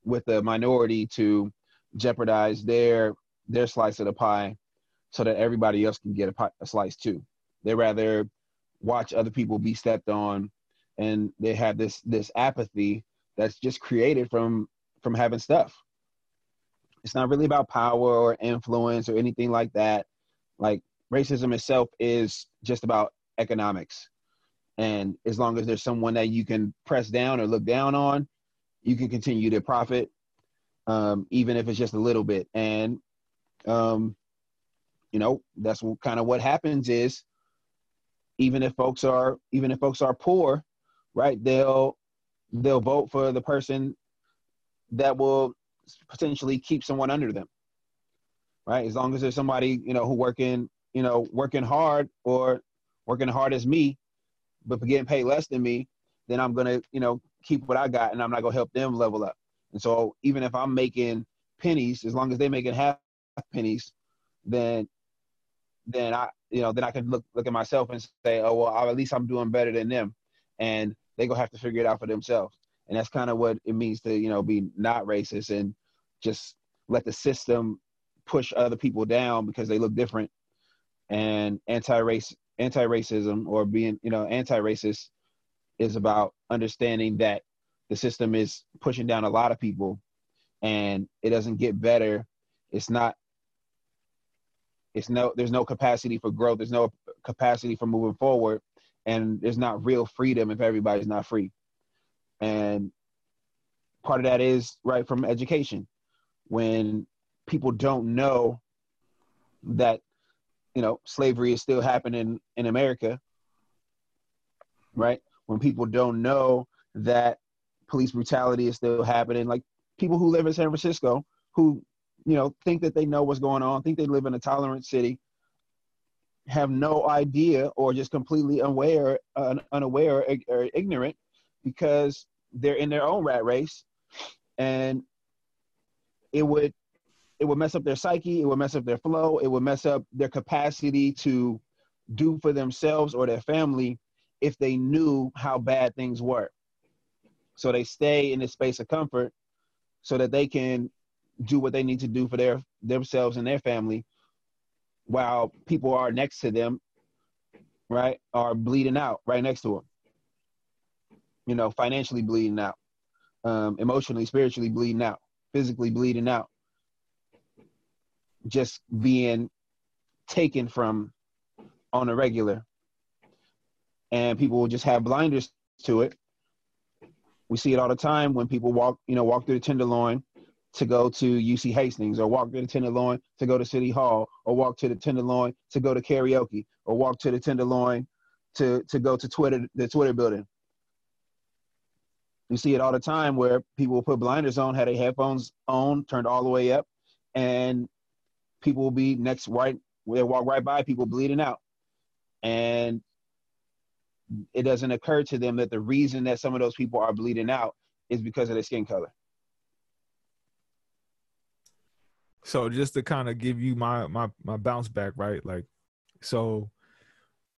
with the minority to jeopardize their their slice of the pie, so that everybody else can get a, pie, a slice too. They rather watch other people be stepped on, and they have this this apathy that's just created from from having stuff. It's not really about power or influence or anything like that. Like racism itself is just about economics. And as long as there's someone that you can press down or look down on, you can continue to profit, um, even if it's just a little bit. And um, you know, that's kind of what happens is even if folks are even if folks are poor, right, they'll they'll vote for the person that will potentially keep someone under them. Right? As long as there's somebody, you know, who working, you know, working hard or working hard as me, but getting paid less than me, then I'm gonna, you know, keep what I got and I'm not gonna help them level up. And so even if I'm making pennies, as long as they're making half pennies, then then I you know then I can look look at myself and say, oh well, at least I'm doing better than them, and they gonna have to figure it out for themselves. And that's kind of what it means to you know be not racist and just let the system push other people down because they look different. And anti-race anti-racism or being you know anti-racist is about understanding that the system is pushing down a lot of people and it doesn't get better it's not it's no there's no capacity for growth there's no capacity for moving forward and there's not real freedom if everybody's not free. And part of that is right from education. When people don't know that you know slavery is still happening in america right? When people don't know that police brutality is still happening like people who live in san francisco who you know, think that they know what's going on, think they live in a tolerant city, have no idea or just completely unaware, uh, unaware or, or ignorant because they're in their own rat race, and it would it would mess up their psyche, it would mess up their flow, it would mess up their capacity to do for themselves or their family if they knew how bad things were. So they stay in this space of comfort so that they can do what they need to do for their themselves and their family while people are next to them right are bleeding out right next to them you know financially bleeding out um, emotionally spiritually bleeding out physically bleeding out. Just being taken from on a regular. And people will just have blinders to it. We see it all the time when people walk you know walk through the tenderloin to go to UC Hastings or walk to the Tenderloin to go to City Hall or walk to the Tenderloin to go to karaoke or walk to the Tenderloin to, to go to Twitter, the Twitter building. You see it all the time where people put blinders on, had their headphones on, turned all the way up, and people will be next right, they walk right by people bleeding out. And it doesn't occur to them that the reason that some of those people are bleeding out is because of their skin color. So just to kind of give you my my my bounce back, right? Like, so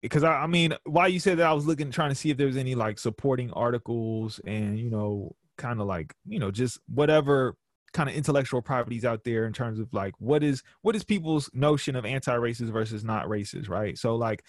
because I, I mean, why you said that, I was looking trying to see if there was any like supporting articles and you know, kind of like you know, just whatever kind of intellectual properties out there in terms of like what is what is people's notion of anti-racist versus not racist, right? So like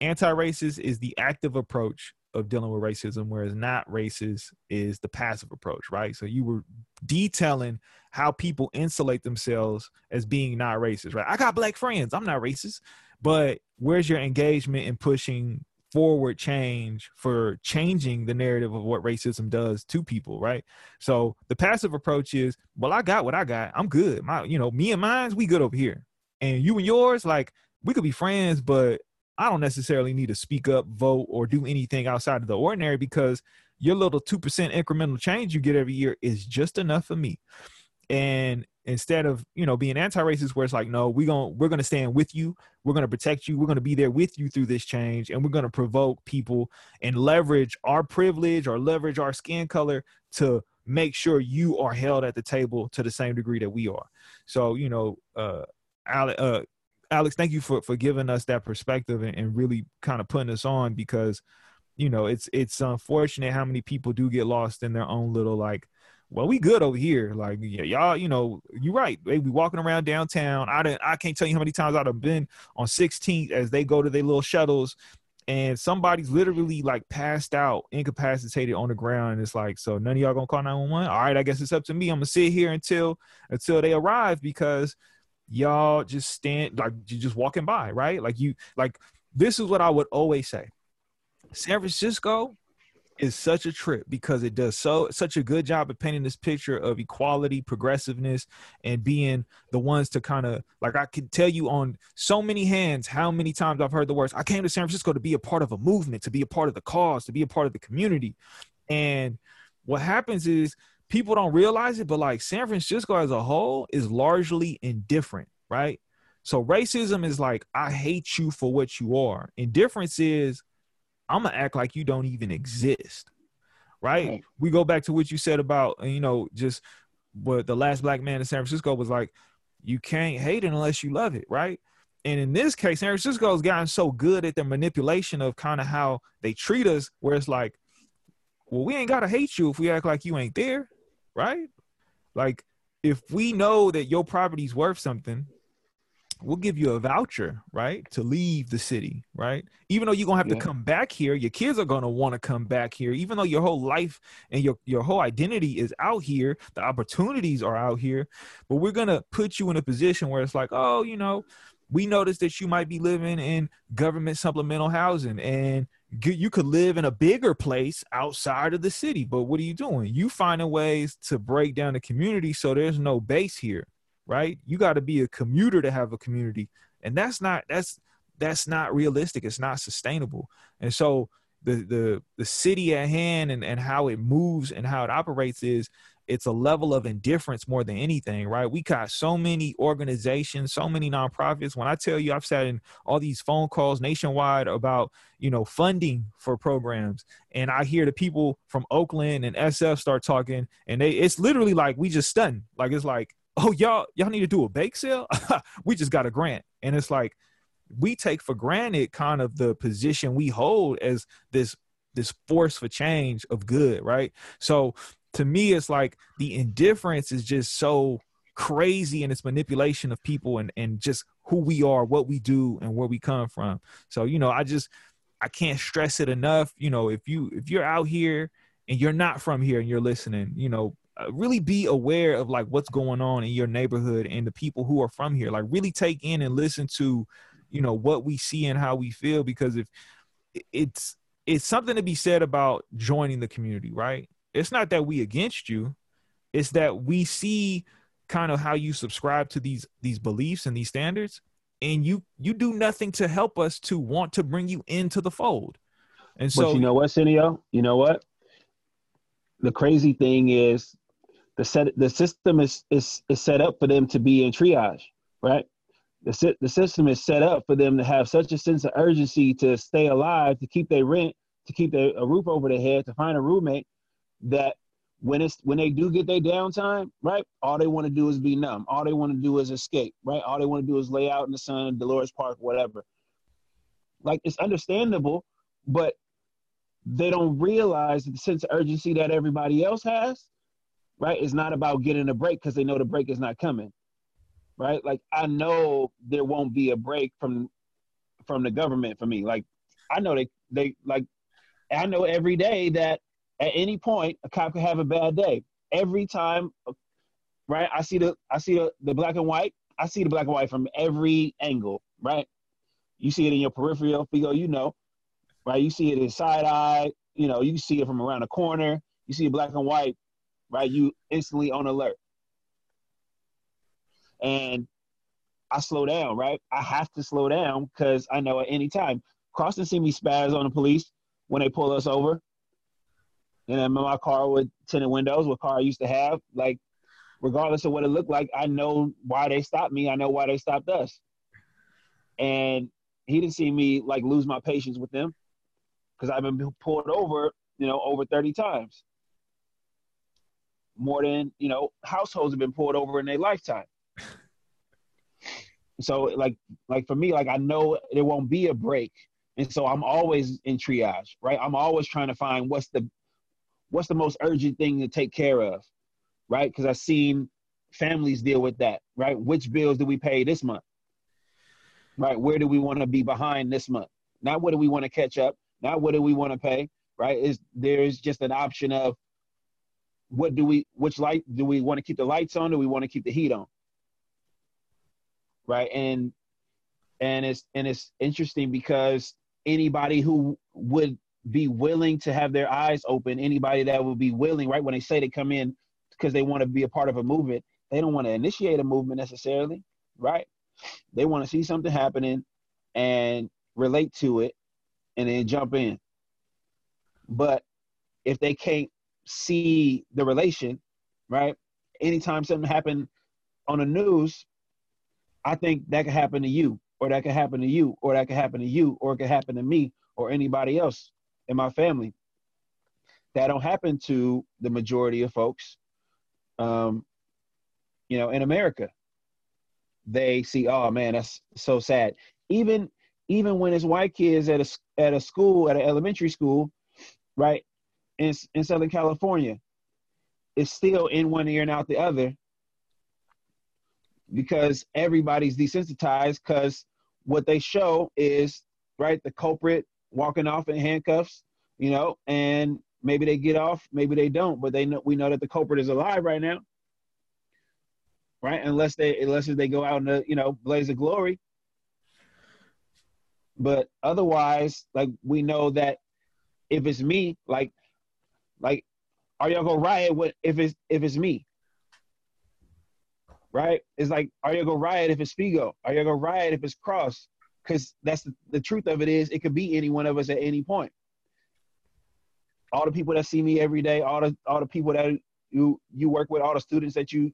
anti-racist is the active approach of dealing with racism, whereas not racist is the passive approach, right? So you were detailing how people insulate themselves as being not racist, right? I got black friends, I'm not racist, but where's your engagement in pushing forward change for changing the narrative of what racism does to people, right? So the passive approach is, well, I got what I got, I'm good. My, you know, me and mine's, we good over here, and you and yours, like we could be friends, but I don't necessarily need to speak up, vote, or do anything outside of the ordinary because your little 2% incremental change you get every year is just enough for me. And instead of, you know, being anti-racist where it's like, no, we're going we're going to stand with you. We're going to protect you. We're going to be there with you through this change and we're going to provoke people and leverage our privilege or leverage our skin color to make sure you are held at the table to the same degree that we are. So, you know, uh, uh, Alex, thank you for for giving us that perspective and, and really kind of putting us on because you know it's it's unfortunate how many people do get lost in their own little like well we good over here. Like yeah, y'all you know you're right. They be walking around downtown. I didn't i can't tell you how many times i'd have been on 16th as they go to their little shuttles and somebody's literally like passed out incapacitated on the ground. And it's like so none of y'all gonna call 911 all right i guess it's up to me. I'm gonna sit here until until they arrive because y'all just stand like you're just walking by, right? Like you like this is what I would always say. San Francisco is such a trip because it does so such a good job of painting this picture of equality, progressiveness, and being the ones to kind of like I can tell you on so many hands how many times I've heard the words I came to San Francisco to be a part of a movement, to be a part of the cause, to be a part of the community. And what happens is people don't realize it, but like San Francisco as a whole is largely indifferent, right? So racism is like, I hate you for what you are. Indifference is, I'm gonna act like you don't even exist, right? right? We go back to what you said about, you know, just what the last black man in San Francisco was like, you can't hate it unless you love it, right? And in this case, San Francisco has gotten so good at their manipulation of kind of how they treat us, where it's like, well, we ain't gotta hate you if we act like you ain't there, right? Like, if we know that your property's worth something, we'll give you a voucher, right, to leave the city, right? Even though you're gonna have yeah. to come back here, your kids are gonna want to come back here. Even though your whole life and your your whole identity is out here, the opportunities are out here, but we're gonna put you in a position where it's like, oh, you know, we noticed that you might be living in government supplemental housing and you could live in a bigger place outside of the city but what are you doing? You finding ways to break down the community so there's no base here right? You got to be a commuter to have a community and that's not that's that's not realistic. It's not sustainable. And so the the the city at hand and, and how it moves and how it operates is it's a level of indifference more than anything, right? We got so many organizations, so many nonprofits. When I tell you, I've sat in all these phone calls nationwide about, you know, funding for programs, and I hear the people from Oakland and SF start talking, and they it's literally like we just stunned. Like it's like, oh y'all y'all need to do a bake sale. [laughs] we just got a grant, and it's like we take for granted kind of the position we hold as this this force for change of good, right? So to me it's like the indifference is just so crazy and its manipulation of people and and just who we are what we do and where we come from. So you know i just i can't stress it enough. You know if you if you're out here and you're not from here and you're listening you know uh, really be aware of like what's going on in your neighborhood and the people who are from here. Like really take in and listen to you know what we see and how we feel because if it's it's something to be said about joining the community right it's not that we against you it's that we see kind of how you subscribe to these these beliefs and these standards and you you do nothing to help us to want to bring you into the fold. And so but you know what Cineo? you know what? The crazy thing is the set the system is is is set up for them to be in triage right? The, the system is set up for them to have such a sense of urgency to stay alive to keep their rent to keep their, a roof over their head to find a roommate that when it's when they do get their downtime, right? All they want to do is be numb. All they want to do is escape, right? All they want to do is lay out in the sun, Dolores Park, whatever. Like it's understandable, but they don't realize the sense of urgency that everybody else has, right? It's not about getting a break because they know the break is not coming, right? Like I know there won't be a break from from the government for me. Like I know they they like I know every day that at any point, a cop could have a bad day. Every time, right? I see the I see the, the black and white. I see the black and white from every angle, right? You see it in your peripheral field, you know, right? You see it in side eye, you know, you see it from around the corner. You see black and white, right? You instantly on alert. And I slow down, right? I have to slow down because I know at any time. Crossing see me spaz on the police when they pull us over and in my car with tinted windows, what car I used to have. Like, regardless of what it looked like, I know why they stopped me. I know why they stopped us. And he didn't see me like lose my patience with them because I've been pulled over, you know, over 30 times. More than, you know, households have been pulled over in their lifetime. [laughs] so like like for me, like I know there won't be a break. And so I'm always in triage, right? I'm always trying to find what's the what's the most urgent thing to take care of, right? Because I've seen families deal with that, right? Which bills do we pay this month? Right? Where do we want to be behind this month? Not what do we want to catch up? Not what do we want to pay? Right? Is there's just an option of what do we which light do we want to keep the lights on? Do we want to keep the heat on? Right? And and it's and it's interesting because anybody who would be willing to have their eyes open. Anybody that will be willing, right, when they say they come in because they want to be a part of a movement, they don't want to initiate a movement necessarily, right? They want to see something happening and relate to it and then jump in. But if they can't see the relation, right? Anytime something happened on the news, I think that could happen to you, or that could happen to you, or that could happen to you, or it could happen to me, or anybody else in my family. That don't happen to the majority of folks, um, you know, in America. They see, oh man, that's so sad. Even even when it's white kids at a at a school at an elementary school, right, in in Southern California, it's still in one ear and out the other because everybody's desensitized because what they show is right the culprit walking off in handcuffs you know and maybe they get off maybe they don't but they know we know that the culprit is alive right now right unless they unless they go out in the you know blaze of glory but otherwise like we know that if it's me like like are y'all gonna riot what if it's if it's me right? It's like, are you gonna riot if it's Figo? Are you gonna riot if it's Cross? Because that's the, the truth of it is, it could be any one of us at any point. All the people that see me every day, all the all the people that you you work with, all the students that you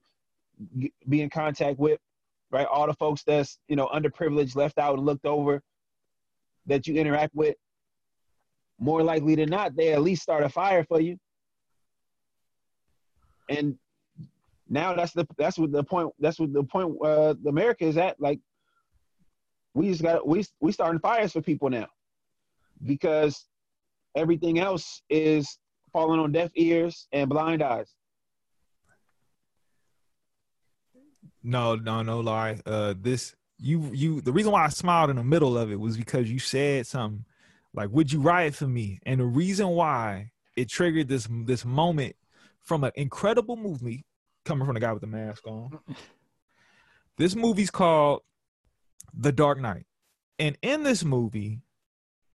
be in contact with, right? All the folks that's you know underprivileged, left out, and looked over, that you interact with. More likely than not, they at least start a fire for you. And now that's the that's what the point that's what the point uh America is at. Like we just got we we starting fires for people now because everything else is falling on deaf ears and blind eyes. No, no, no lie. Uh this you you the reason why I smiled in the middle of it was because you said something like would you riot for me? And the reason why it triggered this this moment from an incredible movie coming from the guy with the mask on. [laughs] This movie's called The Dark Knight. And in this movie,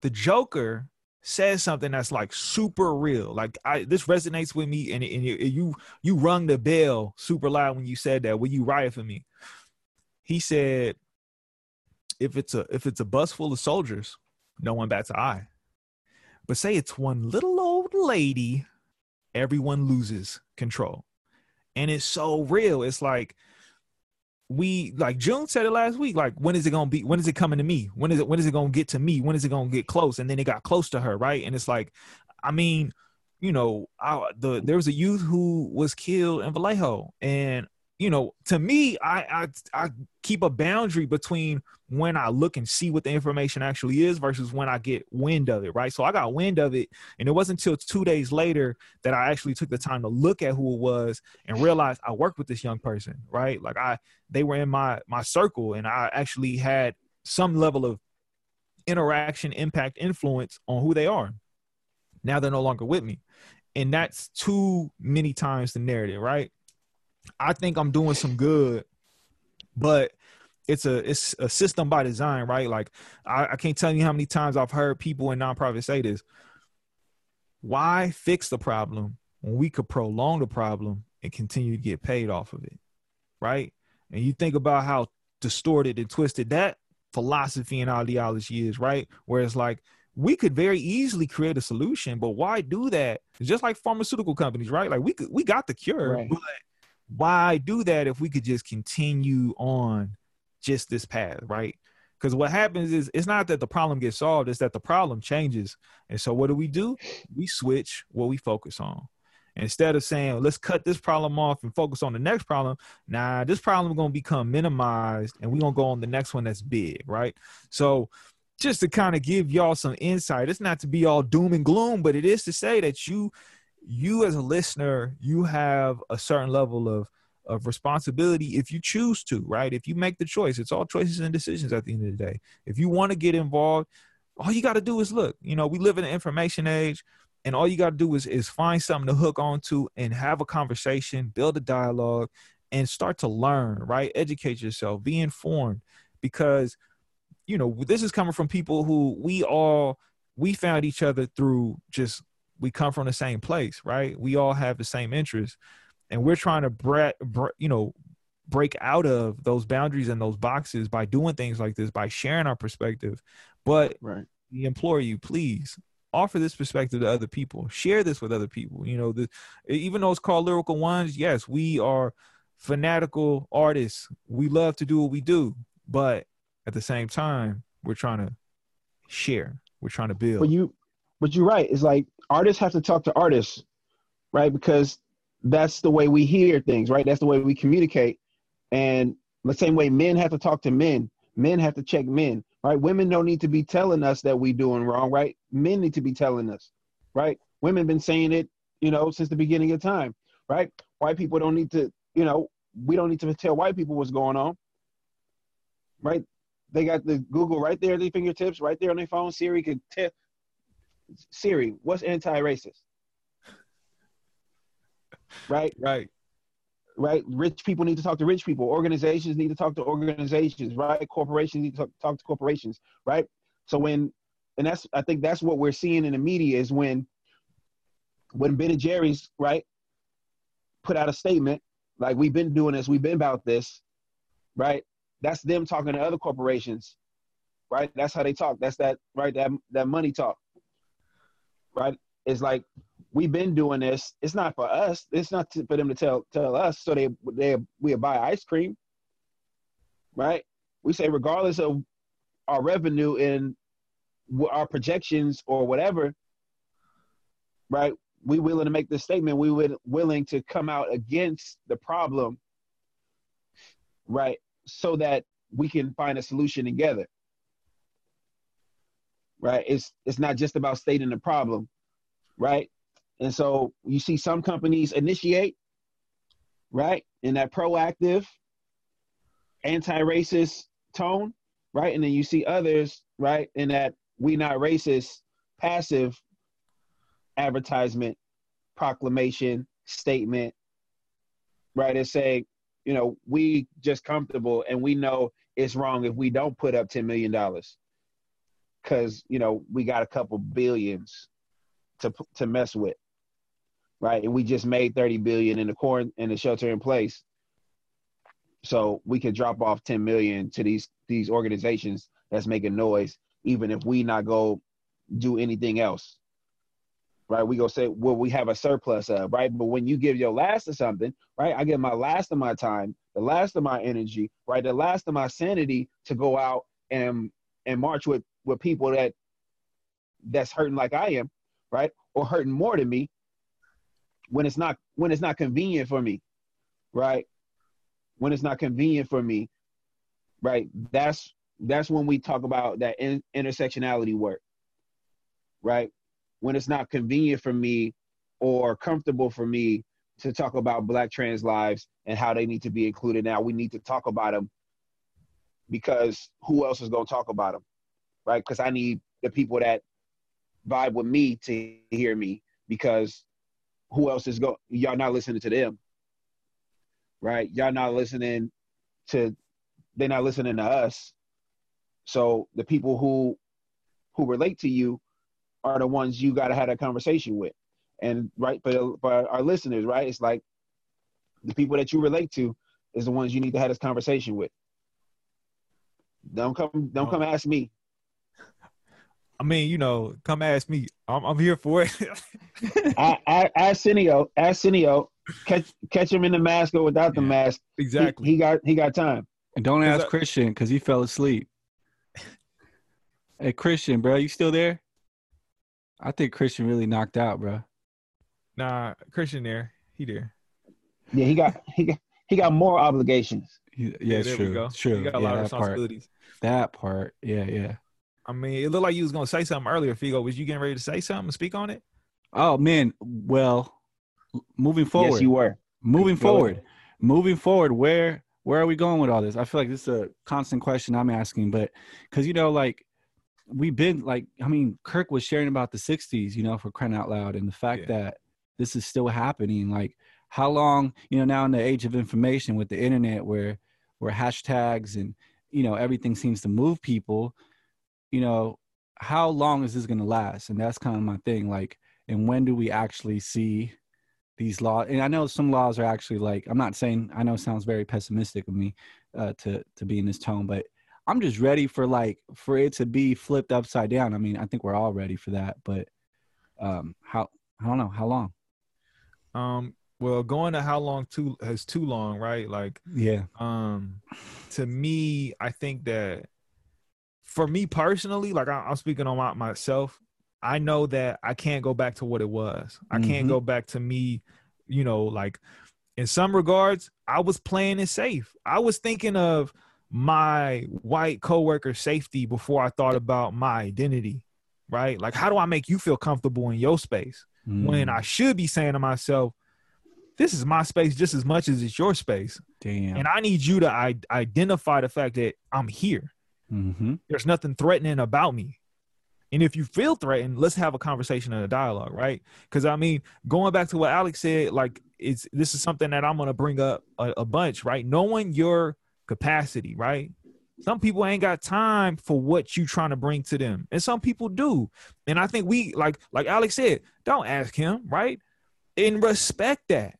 the Joker says something that's like super real. Like I this resonates with me and, and you, you rung the bell super loud when you said that. When you riot for me? He said if it's a if it's a bus full of soldiers, no one bats an eye. But say it's one little old lady, everyone loses control and it's so real. It's like we like June said it last week. Like, when is it gonna be? When is it coming to me? When is it? When is it gonna get to me? When is it gonna get close? And then it got close to her, right? And it's like, I mean, you know, I, the there was a youth who was killed in Vallejo, and you know, to me, I, I I keep a boundary between when I look and see what the information actually is versus when I get wind of it, right? So I got wind of it, and it wasn't until two days later that I actually took the time to look at who it was and realized I worked with this young person, right? Like I, they were in my my circle, and I actually had some level of interaction, impact, influence on who they are. Now they're no longer with me, and that's too many times the narrative, right? I think I'm doing some good, but it's a it's a system by design, right? Like I, I can't tell you how many times I've heard people in nonprofits say this. Why fix the problem when we could prolong the problem and continue to get paid off of it? Right? And you think about how distorted and twisted that philosophy and ideology is, right? Where it's like we could very easily create a solution, but why do that? It's just like pharmaceutical companies, right? Like we could we got the cure, right. but why do that if we could just continue on just this path, right? Because what happens is it's not that the problem gets solved, it's that the problem changes. And so what do we do? We switch what we focus on. Instead of saying, let's cut this problem off and focus on the next problem, nah, this problem to become minimized and we're to go on the next one that's big, right? So just to kind of give y'all some insight, it's not to be all doom and gloom, but it is to say that you you as a listener, you have a certain level of of responsibility if you choose to, right? If you make the choice, it's all choices and decisions at the end of the day. If you want to get involved, all you got to do is look. You know, we live in an information age, and all you got to do is is find something to hook onto and have a conversation, build a dialogue, and start to learn, right? Educate yourself, be informed, because you know this is coming from people who we all we found each other through just we come from the same place, right? We all have the same interests, and we're trying to bre- bre- you know break out of those boundaries and those boxes by doing things like this, by sharing our perspective. But right. we implore you, please offer this perspective to other people. Share this with other people. You know, the, even though it's called lyrical ones, yes, we are fanatical artists. We love to do what we do, but at the same time, we're trying to share. We're trying to build. But you, but you're right. It's like artists have to talk to artists, right? Because that's the way we hear things, right? That's the way we communicate. And the same way men have to talk to men, men have to check men, right? Women don't need to be telling us that we doing wrong, right? Men need to be telling us, right? Women been saying it, you know, since the beginning of time, right? White people don't need to, you know, we don't need to tell white people what's going on, right? They got the Google right there at their fingertips, right there on their phone. Siri could tell Siri, what's anti-racist? right? Right. Right. Rich people need to talk to rich people. Organizations need to talk to organizations. Right. Corporations need to talk, talk to corporations. Right. So when, and that's I think that's what we're seeing in the media is when, when Ben and Jerry's right, put out a statement like we've been doing this, we've been about this, right? That's them talking to other corporations, right? That's how they talk. That's that right. That that money talk, right? It's like we've been doing this. It's not for us. It's not to, for them to tell tell us. So they they we buy ice cream, right? We say regardless of our revenue and our projections or whatever, right? We willing to make this statement. We would willing to come out against the problem, right? So that we can find a solution together. Right? It's it's not just about stating the problem, right? And so you see some companies initiate, right, in that proactive, anti-racist tone, right? And then you see others, right, in that we not racist, passive advertisement, proclamation, statement, right? And say, you know, we just comfortable and we know it's wrong if we don't put up $10 million because, you know, we got a couple billions to, to mess with right? And we just made 30 billion in the core in the shelter in place. So we could drop off 10 million to these these organizations that's making noise, even if we not go do anything else. Right? We go say, well, we have a surplus of, right? But when you give your last to something, right? I give my last of my time, the last of my energy, right? The last of my sanity to go out and and march with with people that that's hurting like I am, right? Or hurting more than me, when it's not when it's not convenient for me right? When it's not convenient for me right? That's that's when we talk about that in, intersectionality work right? When it's not convenient for me or comfortable for me to talk about black trans lives and how they need to be included. Now we need to talk about them because who else is going to talk about them right because i need the people that vibe with me to hear me because who else is go? Y'all not listening to them, right? Y'all not listening to. They're not listening to us. So the people who who relate to you are the ones you got to have a conversation with, and right for, for our listeners, right? It's like the people that you relate to is the ones you need to have this conversation with. Don't come, don't come ask me. I mean, you know, come ask me. I'm, I'm here for it. [laughs] I, I, Arsenio, Arsenio, catch catch him in the mask or without the mask. Exactly. He, he got he got time. And don't ask I, Christian because he fell asleep. hey, Christian, bro, you still there? I think Christian really knocked out, bro. Nah, Christian there. He there. Yeah, he got he got he got more obligations. He, yeah, yeah true. True. He got a yeah, lot of responsibilities. Part. That part, yeah, yeah. I mean, it looked like you was gonna say something earlier, Figo. Was you getting ready to say something? Speak on it. Oh man, well, moving forward. Yes, you were. Moving Go forward. Ahead. Moving forward, where where are we going with all this? I feel like this is a constant question I'm asking, but because you know, like we've been like, I mean, Kirk was sharing about the '60s, you know, for crying out loud, and the fact yeah. that this is still happening. Like, how long, you know, now in the age of information with the internet, where where hashtags and you know everything seems to move people you know, how long is this going to last? And that's kind of my thing. Like, and when do we actually see these laws? And I know some laws are actually like, I'm not saying, I know it sounds very pessimistic of me uh, to, to be in this tone, but I'm just ready for like, for it to be flipped upside down. I mean, I think we're all ready for that, but um, how I don't know how long. Um, well, going to how long too has too long, right? Like, yeah. Um, to me, I think that for me personally, like I, am speaking on my, myself, I know that I can't go back to what it was. I mm-hmm. can't go back to me, you know, like in some regards, I was playing it safe. I was thinking of my white coworker safety before I thought about my identity, right? Like, how do I make you feel comfortable in your space mm. when I should be saying to myself, this is my space just as much as it's your space. Damn. And I need you to I- identify the fact that I'm here. Mm-hmm. There's nothing threatening about me. And if you feel threatened, let's have a conversation and a dialogue, right? Because I mean, going back to what Alex said, like it's this is something that I'm gonna bring up a, a bunch, right? Knowing your capacity, right? Some people ain't got time for what you trying to bring to them, and some people do. And I think we like like Alex said, don't ask him, right? And respect that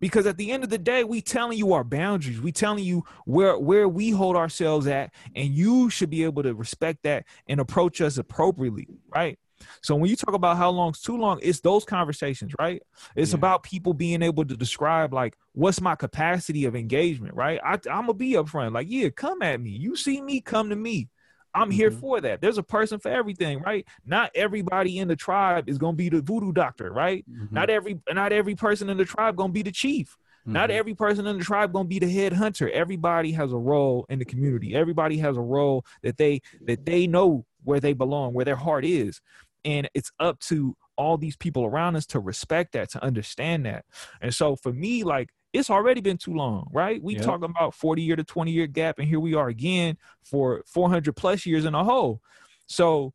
because at the end of the day we telling you our boundaries. We telling you where where we hold ourselves at and you should be able to respect that and approach us appropriately right? So when you talk about how long's too long it's those conversations right? It's yeah. about people being able to describe like what's my capacity of engagement right? I, i'm gonna be upfront like yeah come at me. You see me come to me I'm here mm-hmm. for that. There's a person for everything, right? Not everybody in the tribe is gonna be the voodoo doctor, right? Mm-hmm. Not every not every person in the tribe gonna be the chief. Mm-hmm. Not every person in the tribe gonna be the head hunter. Everybody has a role in the community. Everybody has a role that they that they know where they belong, where their heart is. And it's up to all these people around us to respect that, to understand that. And so for me, like it's already been too long, right? We yep. talking about 40 year to 20 year gap, and here we are again for 400 plus years in a whole. So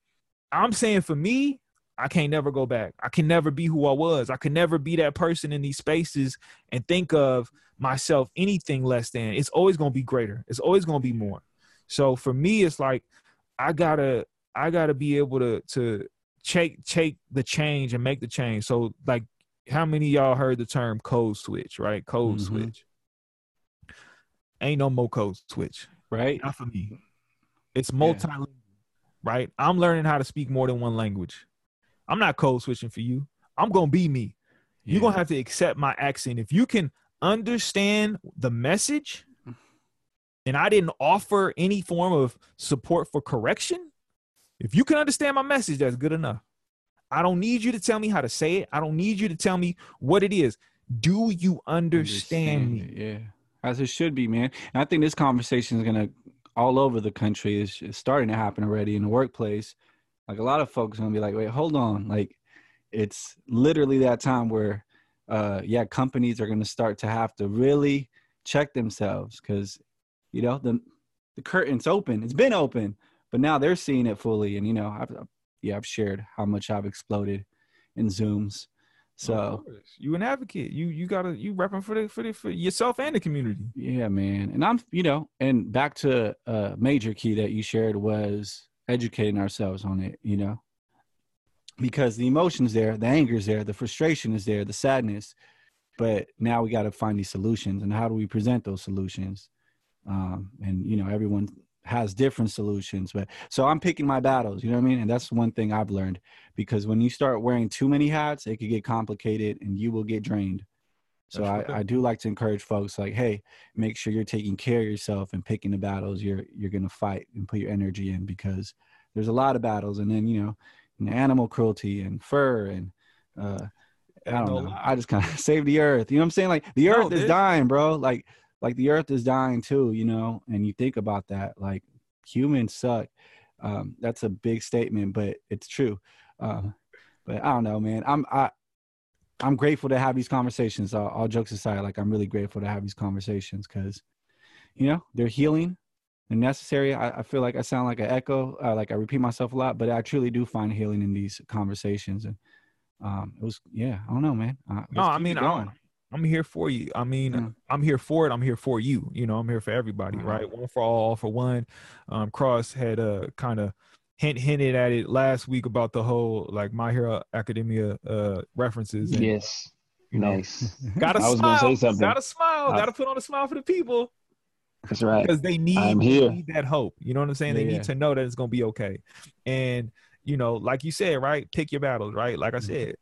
I'm saying for me, I can't never go back. I can never be who I was. I can never be that person in these spaces and think of myself anything less than. It's always going to be greater. It's always going to be more. So for me, it's like I gotta I gotta be able to to take take the change and make the change. So like how many y'all heard the term code switch, right? Code mm-hmm. switch. Ain't no more code switch, right? Not for me. It's multilingual, yeah. right? I'm learning how to speak more than one language. I'm not code switching for you. I'm gonna be me. Yeah. You're gonna have to accept my accent. If you can understand the message, and I didn't offer any form of support for correction, if you can understand my message, that's good enough. I don't need you to tell me how to say it. I don't need you to tell me what it is. Do you understand, understand me? yeah, as it should be, man. And I think this conversation is gonna all over the country. Is starting to happen already in the workplace. Like a lot of folks are gonna be like, wait, hold on. Like it's literally that time where, uh, yeah, companies are gonna start to have to really check themselves because, you know, the the curtain's open. It's been open, but now they're seeing it fully. And you know, I've, yeah, I've shared how much I've exploded in Zooms. So you an advocate. You you gotta you repping for the for the for yourself and the community. Yeah, man. And I'm you know, and back to a major key that you shared was educating ourselves on it, you know. Because the emotions there, the anger is there, the frustration is there, the sadness. But now we got to find these solutions, and how do we present those solutions? Um, and you know, everyone has different solutions but so i'm picking my battles you know what i mean and that's one thing i've learned because when you start wearing too many hats it could get complicated and you will get drained so I, I do like to encourage folks like hey make sure you're taking care of yourself and picking the battles you're you're gonna fight and put your energy in because there's a lot of battles and then you know animal cruelty and fur and uh I don't know. I just kind of [laughs] save the earth. You know what I'm saying? Like the earth no, is dying, bro. Like like the earth is dying too, you know, and you think about that, like humans suck. Um, that's a big statement, but it's true. Uh, but I don't know, man. I'm I I'm grateful to have these conversations. All, all jokes aside, like I'm really grateful to have these conversations because, you know, they're healing, they're necessary. I, I feel like I sound like an echo, uh, like I repeat myself a lot, but I truly do find healing in these conversations. And um, it was, yeah, I don't know, man. Uh, no, I mean, I, I'm here for you. I mean, mm. I'm here for it. I'm here for you. You know, I'm here for everybody, mm. right? One for all, all for one. Um, Cross had uh kind of hint hinted at it last week about the whole like My Hero Academia uh references. And, yes. You know, nice. [laughs] Gotta I was smile. Gonna say something. Gotta smile. I, gotta put on a smile for the people. That's right. Because they need, I'm here. Need that hope. You know what I'm saying? Yeah, they need yeah. to know that it's gonna be okay. And you know, like you said, right? Pick your battles, right? Like I mm-hmm. said,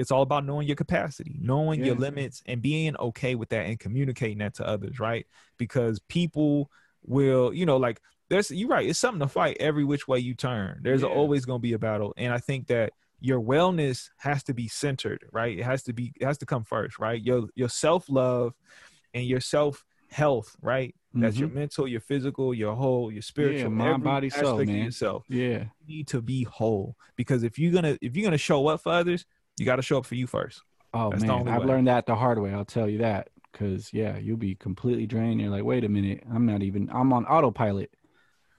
it's all about knowing your capacity, knowing yeah. your limits, and being okay with that and communicating that to others, right? Because people will, you know, like there's you're right, it's something to fight every which way you turn. There's yeah. always gonna be a battle. And I think that your wellness has to be centered, right? It has to be it has to come first, right? Your your self-love and your self health, right? That's mm-hmm. your mental, your physical, your whole, your spiritual, yeah, mind, body, soul, man. yourself. Yeah, you need to be whole because if you're gonna if you're gonna show up for others, you got to show up for you first. Oh That's man, I've way. learned that the hard way. I'll tell you that because yeah, you'll be completely drained. You're like, wait a minute, I'm not even. I'm on autopilot.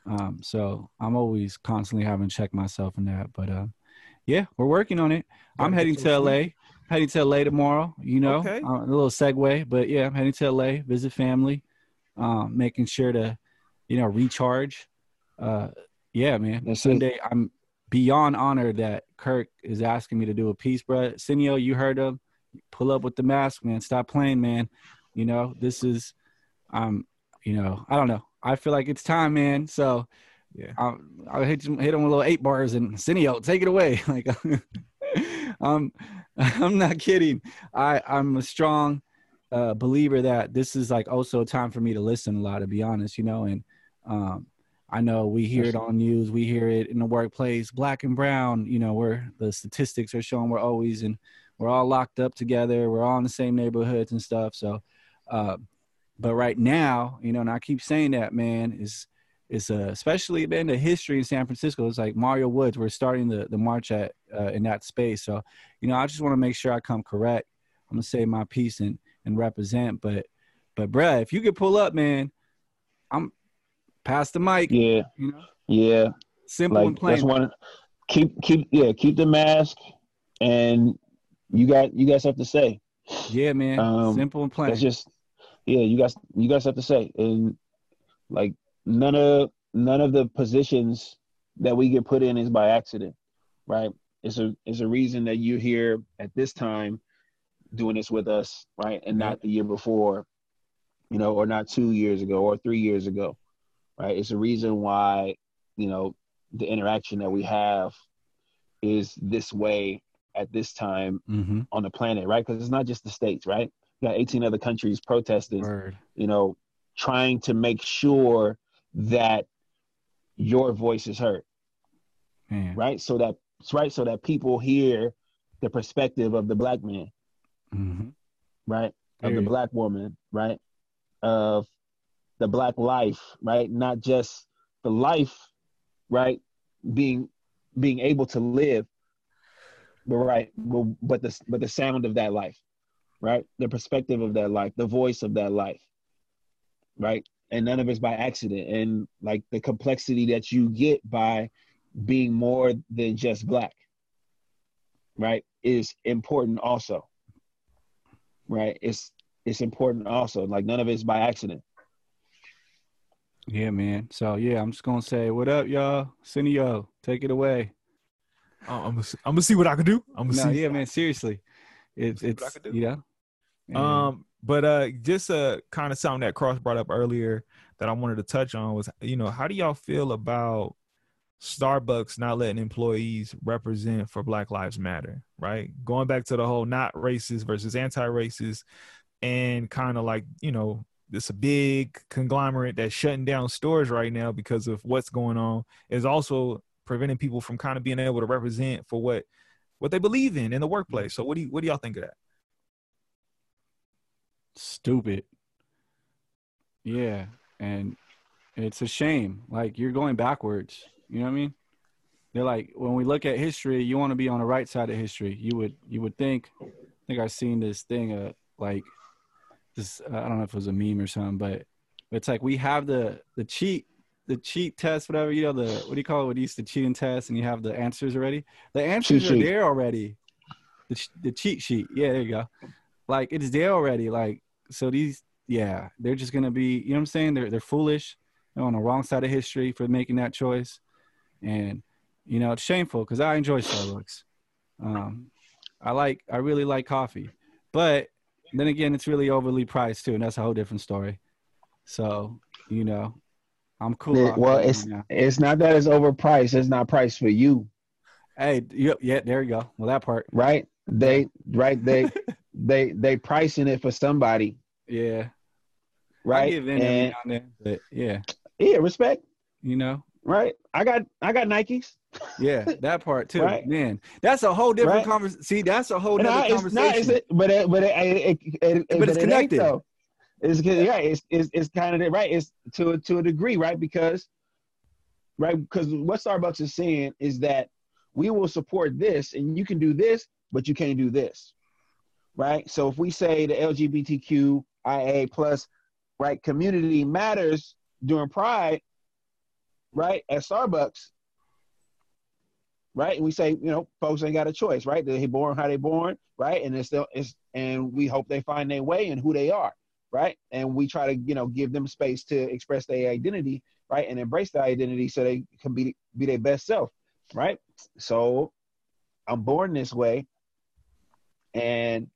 Um, so I'm always constantly having to check myself in that. But uh, yeah, we're working on it. I'm heading to LA. Heading to LA tomorrow. You know, okay. uh, a little segue, but yeah, I'm heading to LA, visit family, um, making sure to, you know, recharge. Uh, yeah, man. That's Sunday, it. I'm beyond honored that Kirk is asking me to do a piece, bro. Cineo, you heard him. Pull up with the mask, man. Stop playing, man. You know, this is, um, you know, I don't know. I feel like it's time, man. So, yeah, I'll, I'll hit him, hit him with little eight bars and Cineo, take it away. [laughs] Like, [laughs] um, [laughs] I'm not kidding. I I'm a strong uh, believer that this is like also a time for me to listen a lot, to be honest, you know, and um, I know we hear it on news, we hear it in the workplace, black and brown, you know, where the statistics are showing we're always and we're all locked up together, we're all in the same neighborhoods and stuff. So, uh, but right now, you know, and I keep saying that, man, is is uh, especially been the history in San Francisco. It's like Mario Woods. We're starting the the march at uh, in that space. So, you know, I just want to make sure I come correct. I'm gonna say my piece and and represent. But, but, bruh, if you could pull up, man, I'm Pass the mic. Yeah. You know? Yeah. Simple like, and plain. That's one. Keep keep yeah keep the mask, and you got you got stuff to say. Yeah, man. Um, Simple and plain. That's just yeah. You guys you guys have to say, and like none of none of the positions that we get put in is by accident, right? It's a it's a reason that you're here at this time doing this with us, right? And not the year before, you know, or not two years ago or three years ago right? It's a reason why, you know, the interaction that we have is this way at this time mm-hmm. on the planet, right? Because it's not just the states, right? You got 18 other countries protesting, Word. you know, trying to make sure that your voice is heard, man. right? So that right, so that people hear the perspective of the black man, mm-hmm. right, of the black woman, right, of the black life, right? Not just the life, right? Being being able to live, but right, but the but the sound of that life, right? The perspective of that life, the voice of that life, right? And none of it's by accident. And like the complexity that you get by being more than just black, right, is important also. Right? It's it's important also. Like none of it's by accident. Yeah, man. So yeah, I'm just gonna say, what up, y'all? Cineo, take it away. Uh, I'm gonna, I'm gonna see what I can do. I'm gonna no, see. Yeah, man. Seriously, it's it's yeah. Um, but uh, just uh, kind of something that Cross brought up earlier that I wanted to touch on was, you know, how do y'all feel about Starbucks not letting employees represent for Black Lives Matter? Right, going back to the whole not racist versus anti-racist, and kind of like you know this a big conglomerate that's shutting down stores right now because of what's going on is also preventing people from kind of being able to represent for what what they believe in in the workplace. So what do you what do y'all think of that? Stupid. Yeah, and it's a shame. Like you're going backwards. You know what I mean? They're like when we look at history, you want to be on the right side of history. You would you would think. I think I've seen this thing. Uh, like this I don't know if it was a meme or something, but it's like we have the the cheat the cheat test, whatever you know the what do you call it? What you used to cheating test, and you have the answers already. The answers cheat are sheet. there already. The the cheat sheet, yeah, there you go. Like it's there already. Like so these, yeah, they're just gonna be. You know what I'm saying? They're they're foolish. They're on the wrong side of history for making that choice, and you know it's shameful because I enjoy Starbucks. Um, I like I really like coffee, but then again, it's really overly priced too, and that's a whole different story. So, you know, I'm cool. well, it's it's not that it's overpriced. It's not priced for you. Hey, yep, yeah, there you go. Well, that part. Right? They right they [laughs] they they pricing it for somebody. Yeah. Right. Give in every now and then, but yeah, Yeah, respect. you know. Right. I got I got Nikes. Yeah, [laughs] that part too. Right. Man, that's a whole different Right. conversation. See, that's a whole different I, it's conversation. not, it, but it, but it, it, it, it, But it's connected. though. It's yeah, it's it's, it's kind of right. It's to to a degree, right? Because right, because what Starbucks is saying is that we will support this, and you can do this, but you can't do this, right? So if we say the LGBTQIA plus right community matters during Pride, right at Starbucks, right? And we say, you know, folks ain't got a choice, right? They born how they born, right? And it's still it's and we hope they find their way and who they are, right? And we try to, you know, give them space to express their identity, right? And embrace their identity so they can be be their best self, right? So I'm born this way and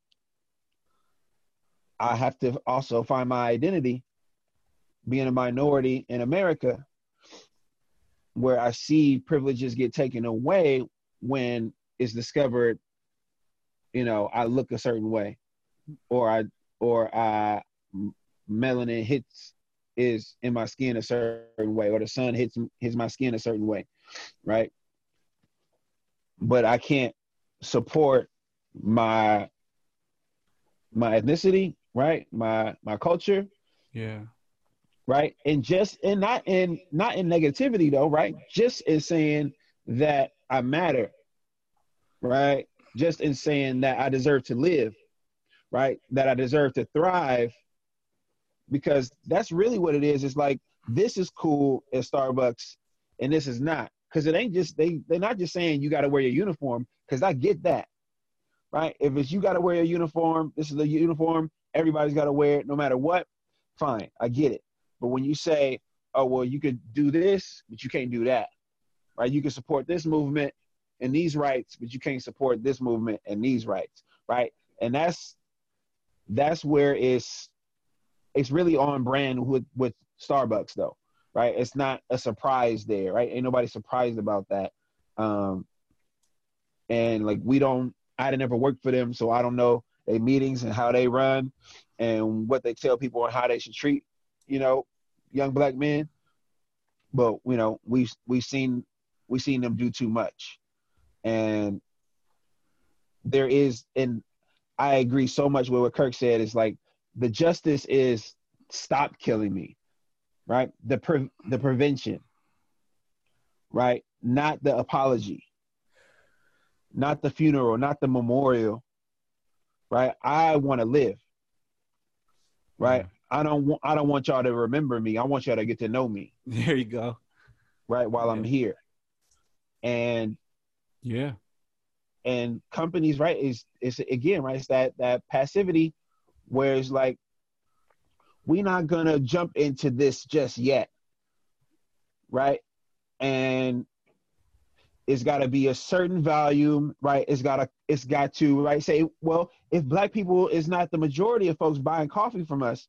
I have to also find my identity being a minority in America where I see privileges get taken away when it's discovered, you know, I look a certain way, or I or I melanin hits is in my skin a certain way, or the sun hits hits my skin a certain way, right? But I can't support my my ethnicity, right? My my culture, yeah, right? And just and not in not in negativity though right? Just in saying that i matter right? Just in saying that i deserve to live right? That i deserve to thrive because that's really what it is. It's like this is cool at starbucks and this is not because it ain't just they they're not just saying you got to wear your uniform because i get that right? If it's you got to wear your uniform this is the uniform everybody's got to wear it no matter what fine i get it but when you say, oh, well, you could do this, but you can't do that, right? You can support this movement and these rights, but you can't support this movement and these rights, right? And that's that's where it's it's really on brand with with Starbucks though, right? It's not a surprise there, right? Ain't nobody surprised about that. Um, and like we don't, I didn't ever work for them, so I don't know their meetings and how they run and what they tell people and how they should treat you know, young black men. But you know, we've we've seen we've seen them do too much, and there is, and I agree so much with what Kirk said. Is like the justice is stop killing me, right? The pre- the prevention, right? Not the apology, not the funeral, not the memorial, right? I want to live, right? Mm-hmm. I don't want I don't want y'all to remember me. I want y'all to get to know me. [laughs] there you go. Right while I'm here. And Yeah, and companies, right, is is again, right, it's that that passivity where it's like we're not gonna jump into this just yet. Right? And it's got to be a certain volume, right? It's got to, it's got to, right? Say, well, if black people is not the majority of folks buying coffee from us,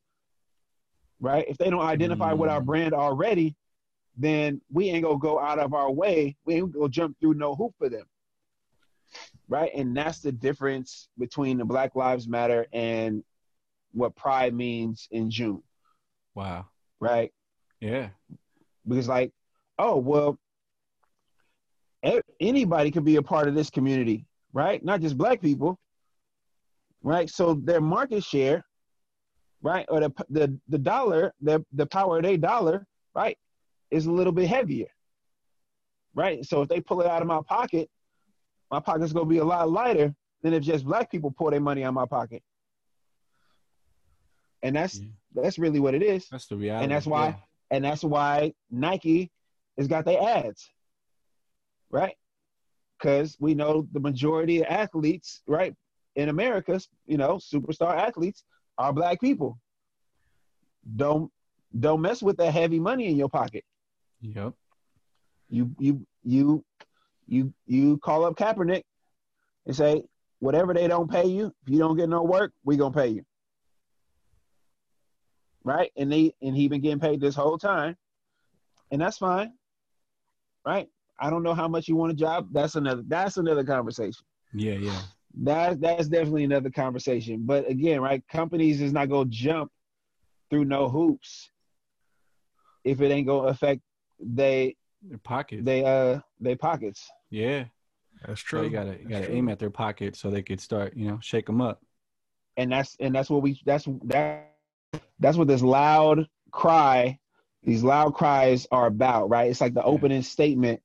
right? If they don't identify with our Mm. brand already, then we ain't gonna go out of our way. We ain't gonna jump through no hoop for them, right? And that's the difference between the Black Lives Matter and what Pride means in June, wow. right? Yeah, Because like, oh well, anybody could be a part of this community, right? Not just black people, right? So their market share, right, or the the the dollar, the the power of their dollar, right, is a little bit heavier, right? So if they pull it out of my pocket, my pocket's gonna be a lot lighter than if just black people pour their money out my pocket, and that's Yeah. that's really what it is that's the reality. and that's why yeah. and that's why Nike has got their ads, right? Because we know the majority of athletes, right, in America, you know, superstar athletes are black people. Don't don't mess with that heavy money in your pocket. Yep. You you you you you call up Kaepernick and say whatever they don't pay you, if you don't get no work, we gonna pay you. Right? And they and he been getting paid this whole time. And that's fine. Right? I don't know how much you want a job. That's another that's another conversation. Yeah, yeah. That that's definitely another conversation. But again, right, companies is not gonna jump through no hoops if it ain't gonna affect they their pockets. They uh they pockets. Yeah, that's true. So you gotta you gotta aim at their pockets so they could start you know shake them up. And that's and that's what we that's that that's what this loud cry, these loud cries are about, right? It's like the opening statement,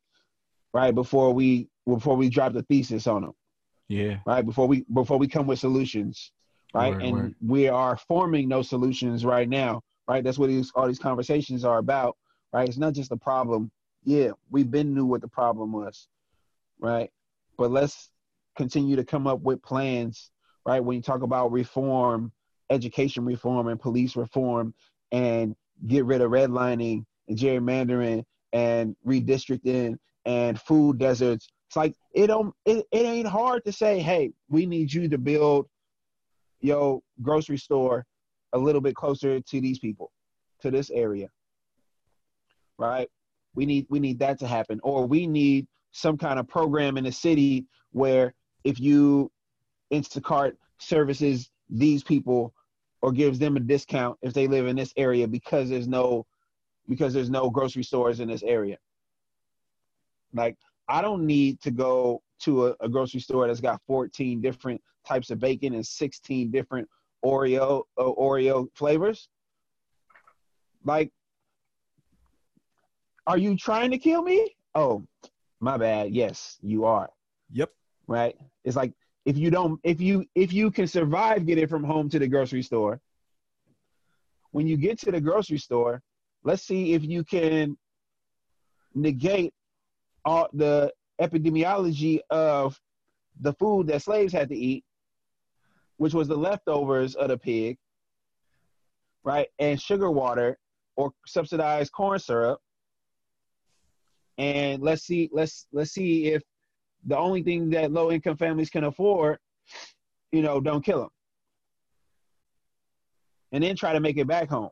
right before we before we drop the thesis on them. Yeah. Right before we before we come with solutions, right? Word, and word. we are forming those solutions right now, right? That's what these all these conversations are about, right? It's not just a problem. Yeah, we've been knew what the problem was, right? But let's continue to come up with plans, right? When you talk about reform, education reform, and police reform, and get rid of redlining and gerrymandering and redistricting and food deserts. It's like it don't it, it ain't hard to say, hey, we need you to build your grocery store a little bit closer to these people, to this area. Right? We need we need that to happen. Or we need some kind of program in the city where if you Instacart services these people or gives them a discount if they live in this area because there's no because there's no grocery stores in this area. Like I don't need to go to a, a, grocery store that's got 14 different types of bacon and 16 different Oreo uh, Oreo flavors. Like, are you trying to kill me? Oh, my bad. Yes, you are. Yep. Right. It's like if you don't if you if you can survive getting from home to the grocery store when you get to the grocery store let's see if you can negate all the epidemiology of the food that slaves had to eat which was the leftovers of the pig right and sugar water or subsidized corn syrup and let's see let's let's see if the only thing that low income families can afford, you know, don't kill them. And then try to make it back home.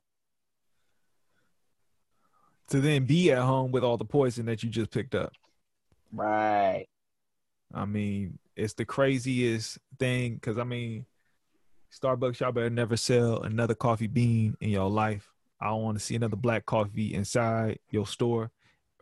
To then be at home with all the poison that you just picked up. Right. I mean, it's the craziest thing because I mean, Starbucks, y'all better never sell another coffee bean in your life. I don't want to see another black coffee inside your store.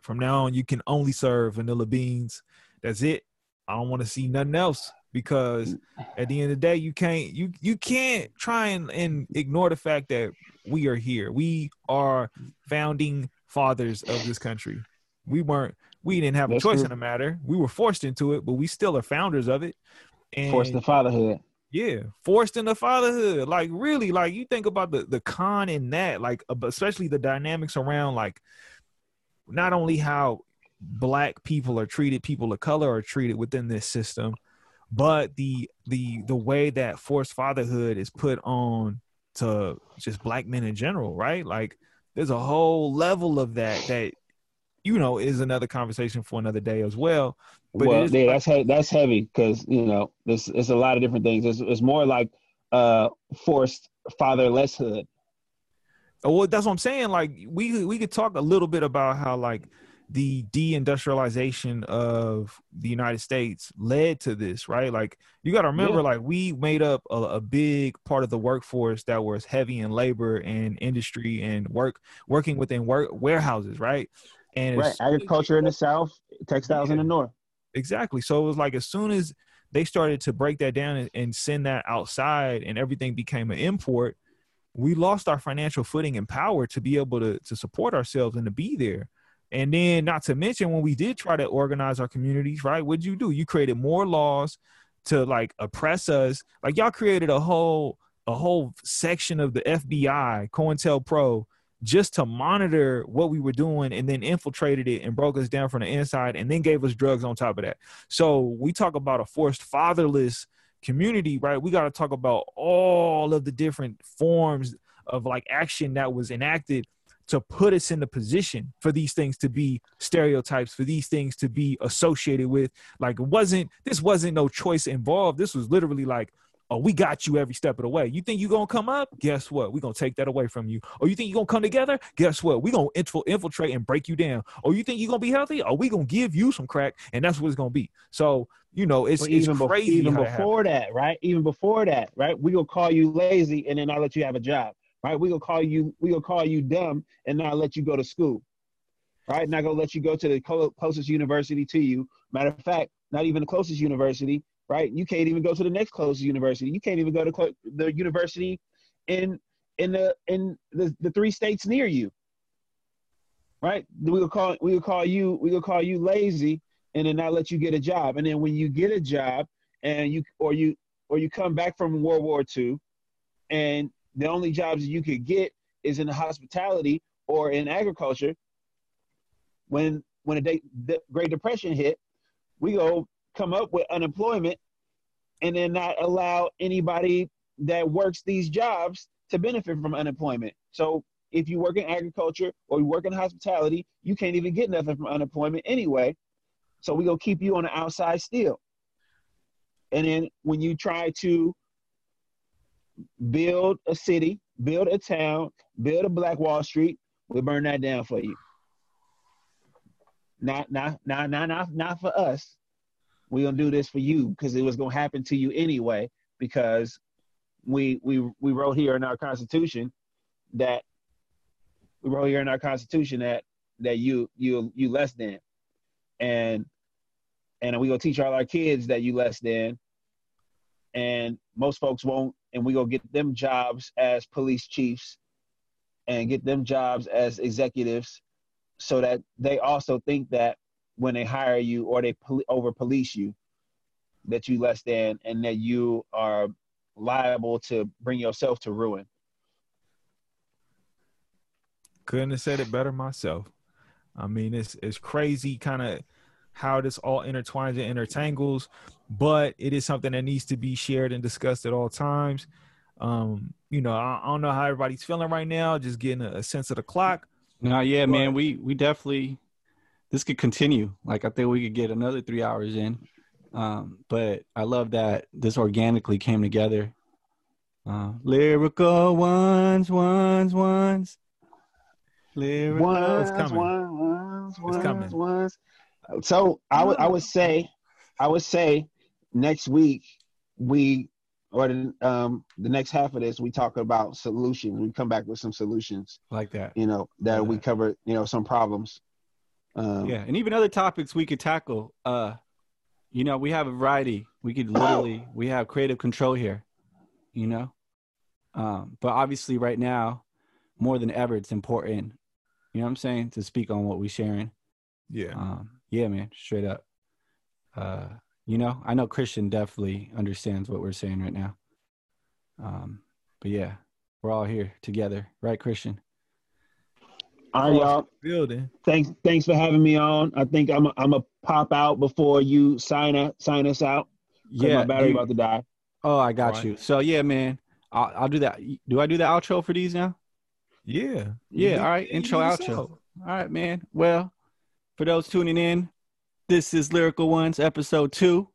From now on, you can only serve vanilla beans that's it. I don't want to see nothing else because at the end of the day, you can't you you can't try and, and ignore the fact that we are here. We are founding fathers of this country. We weren't we didn't have a choice true. in the matter. We were forced into it, but we still are founders of it. And forced the fatherhood. Yeah, forced into fatherhood. Like really, like you think about the the con in that, like especially the dynamics around like not only how black people are treated, people of color are treated within this system, but the the the way that forced fatherhood is put on to just black men in general, right? Like there's a whole level of that [sighs] that you know is another conversation for another day as well. But well, yeah, that's he- that's heavy because you know there's it's a lot of different things. It's, it's more like uh forced fatherlesshood. Well, that's what I'm saying. Like we we could talk a little bit about how like the deindustrialization of the United States led to this, right? Like you got to remember, yeah. like we made up a, a, big part of the workforce that was heavy in labor and industry and work working within work warehouses, right? And right, agriculture in the South, textiles yeah. in the North. Exactly. So it was like as soon as they started to break that down and, and send that outside, and everything became an import. We lost our financial footing and power to be able to to support ourselves and to be there. And then, not to mention, when we did try to organize our communities, right? What'd you do? You created more laws to like oppress us. Like y'all created a whole a whole section of the FBI, COINTELPRO, just to monitor what we were doing, and then infiltrated it and broke us down from the inside, and then gave us drugs on top of that. So we talk about a forced fatherless community, right? We got to talk about all of the different forms of like action that was enacted to put us in the position for these things to be stereotypes, for these things to be associated with. Like it wasn't this wasn't no choice involved. This was literally like oh, we got you every step of the way. You think you're gonna come up? Guess what? We're gonna take that away from you. Or you think you're gonna come together? Guess what? We're gonna infiltrate and break you down. Or you think you're gonna be healthy? Or we gonna give you some crack, and that's what it's gonna be. So, you know, it's, it's even crazy. Be- even before that, right? Even before that, right? We gonna call you lazy and then I'll let you have a job. Right? We gonna call you, we gonna call you dumb and not let you go to school. Right? Not gonna let you go to the closest university to you. Matter of fact, not even the closest university right? You can't even go to the next closest university. You can't even go to the university in in the in the, the three states near you. Right? We will call we will call you we will call you lazy and then not let you get a job. And then when you get a job and you or you or you come back from World War II and the only jobs you could get is in the hospitality or in agriculture. When when the, the Great Depression hit, we go come up with unemployment and then not allow anybody that works these jobs to benefit from unemployment. So if you work in agriculture or you work in hospitality, you can't even get nothing from unemployment anyway. So we gonna keep you on the outside still. And then when you try to build a city, build a town, build a Black Wall Street, we burn that down for you. Not not not not not, not for us. We're gonna do this for you because it was gonna happen to you anyway because we we we wrote here in our constitution that we wrote here in our constitution that that you you you less than. And and we gonna teach all our kids that you less than. And most folks won't and we gonna get them jobs as police chiefs and get them jobs as executives so that they also think that when they hire you or they pol- over police you that you less than and that you are liable to bring yourself to ruin. Couldn't have said it better myself. I mean, it's it's crazy kind of how this all intertwines and intertangles, but it is something that needs to be shared and discussed at all times. Um, you know, I, I don't know how everybody's feeling right now, just getting a, a sense of the clock. No, yeah, but, man, we we definitely this could continue. Like I think we could get another three hours in. Um, but I love that this organically came together. Uh, lyrical ones, ones, ones. Lyrical ones, it's coming. Ones, ones, coming. Ones. So I would I would say I would say next week we or the, um, the next half of this we talk about solutions. We come back with some solutions like that. You know that like we that. cover. You know some problems um, yeah, and even other topics we could tackle. Uh, you know, we have a variety. We could literally [coughs] we have creative control here. You know, um, but obviously right now, more than ever, it's important. You know what I'm saying to speak on what we're sharing. Yeah. Um, yeah, man, straight up. Uh, you know, I know Christian definitely understands what we're saying right now. Um, but yeah, we're all here together, right, Christian? All right, y'all. Building. Thanks, thanks for having me on. I think I'm, I'm a pop out before you sign us, sign us out. Yeah, my battery you, about to die. Oh, I got right. you. So yeah, man, I'll, I'll do that. Do I do the outro for these now? Yeah. Yeah. all right. Intro, outro. All right, man. Well, for those tuning in, this is Lyrical Ones, episode two.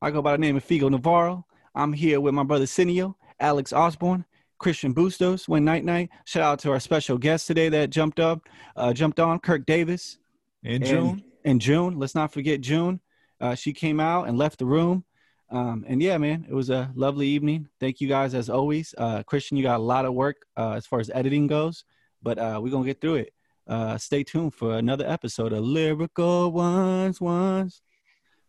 I go by the name of Figo Navarro. I'm here with my brother Cineo, Alex Osborne, Christian Bustos when night night. Shout out to our special guest today that jumped up, uh, jumped on, Kirk Davis. In June. In June. Let's not forget June. Uh, she came out and left the room. Um, and yeah, man, it was a lovely evening. Thank you guys as always. Uh, Christian, you got a lot of work uh, as far as editing goes, but uh, we're gonna get through it. Uh, stay tuned for another episode of Lyrical Ones Ones.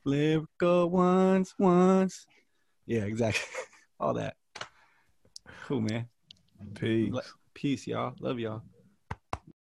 Lyrical Ones Ones. Yeah, exactly. [laughs] All that. Cool, man. Peace. Peace, y'all. Love y'all.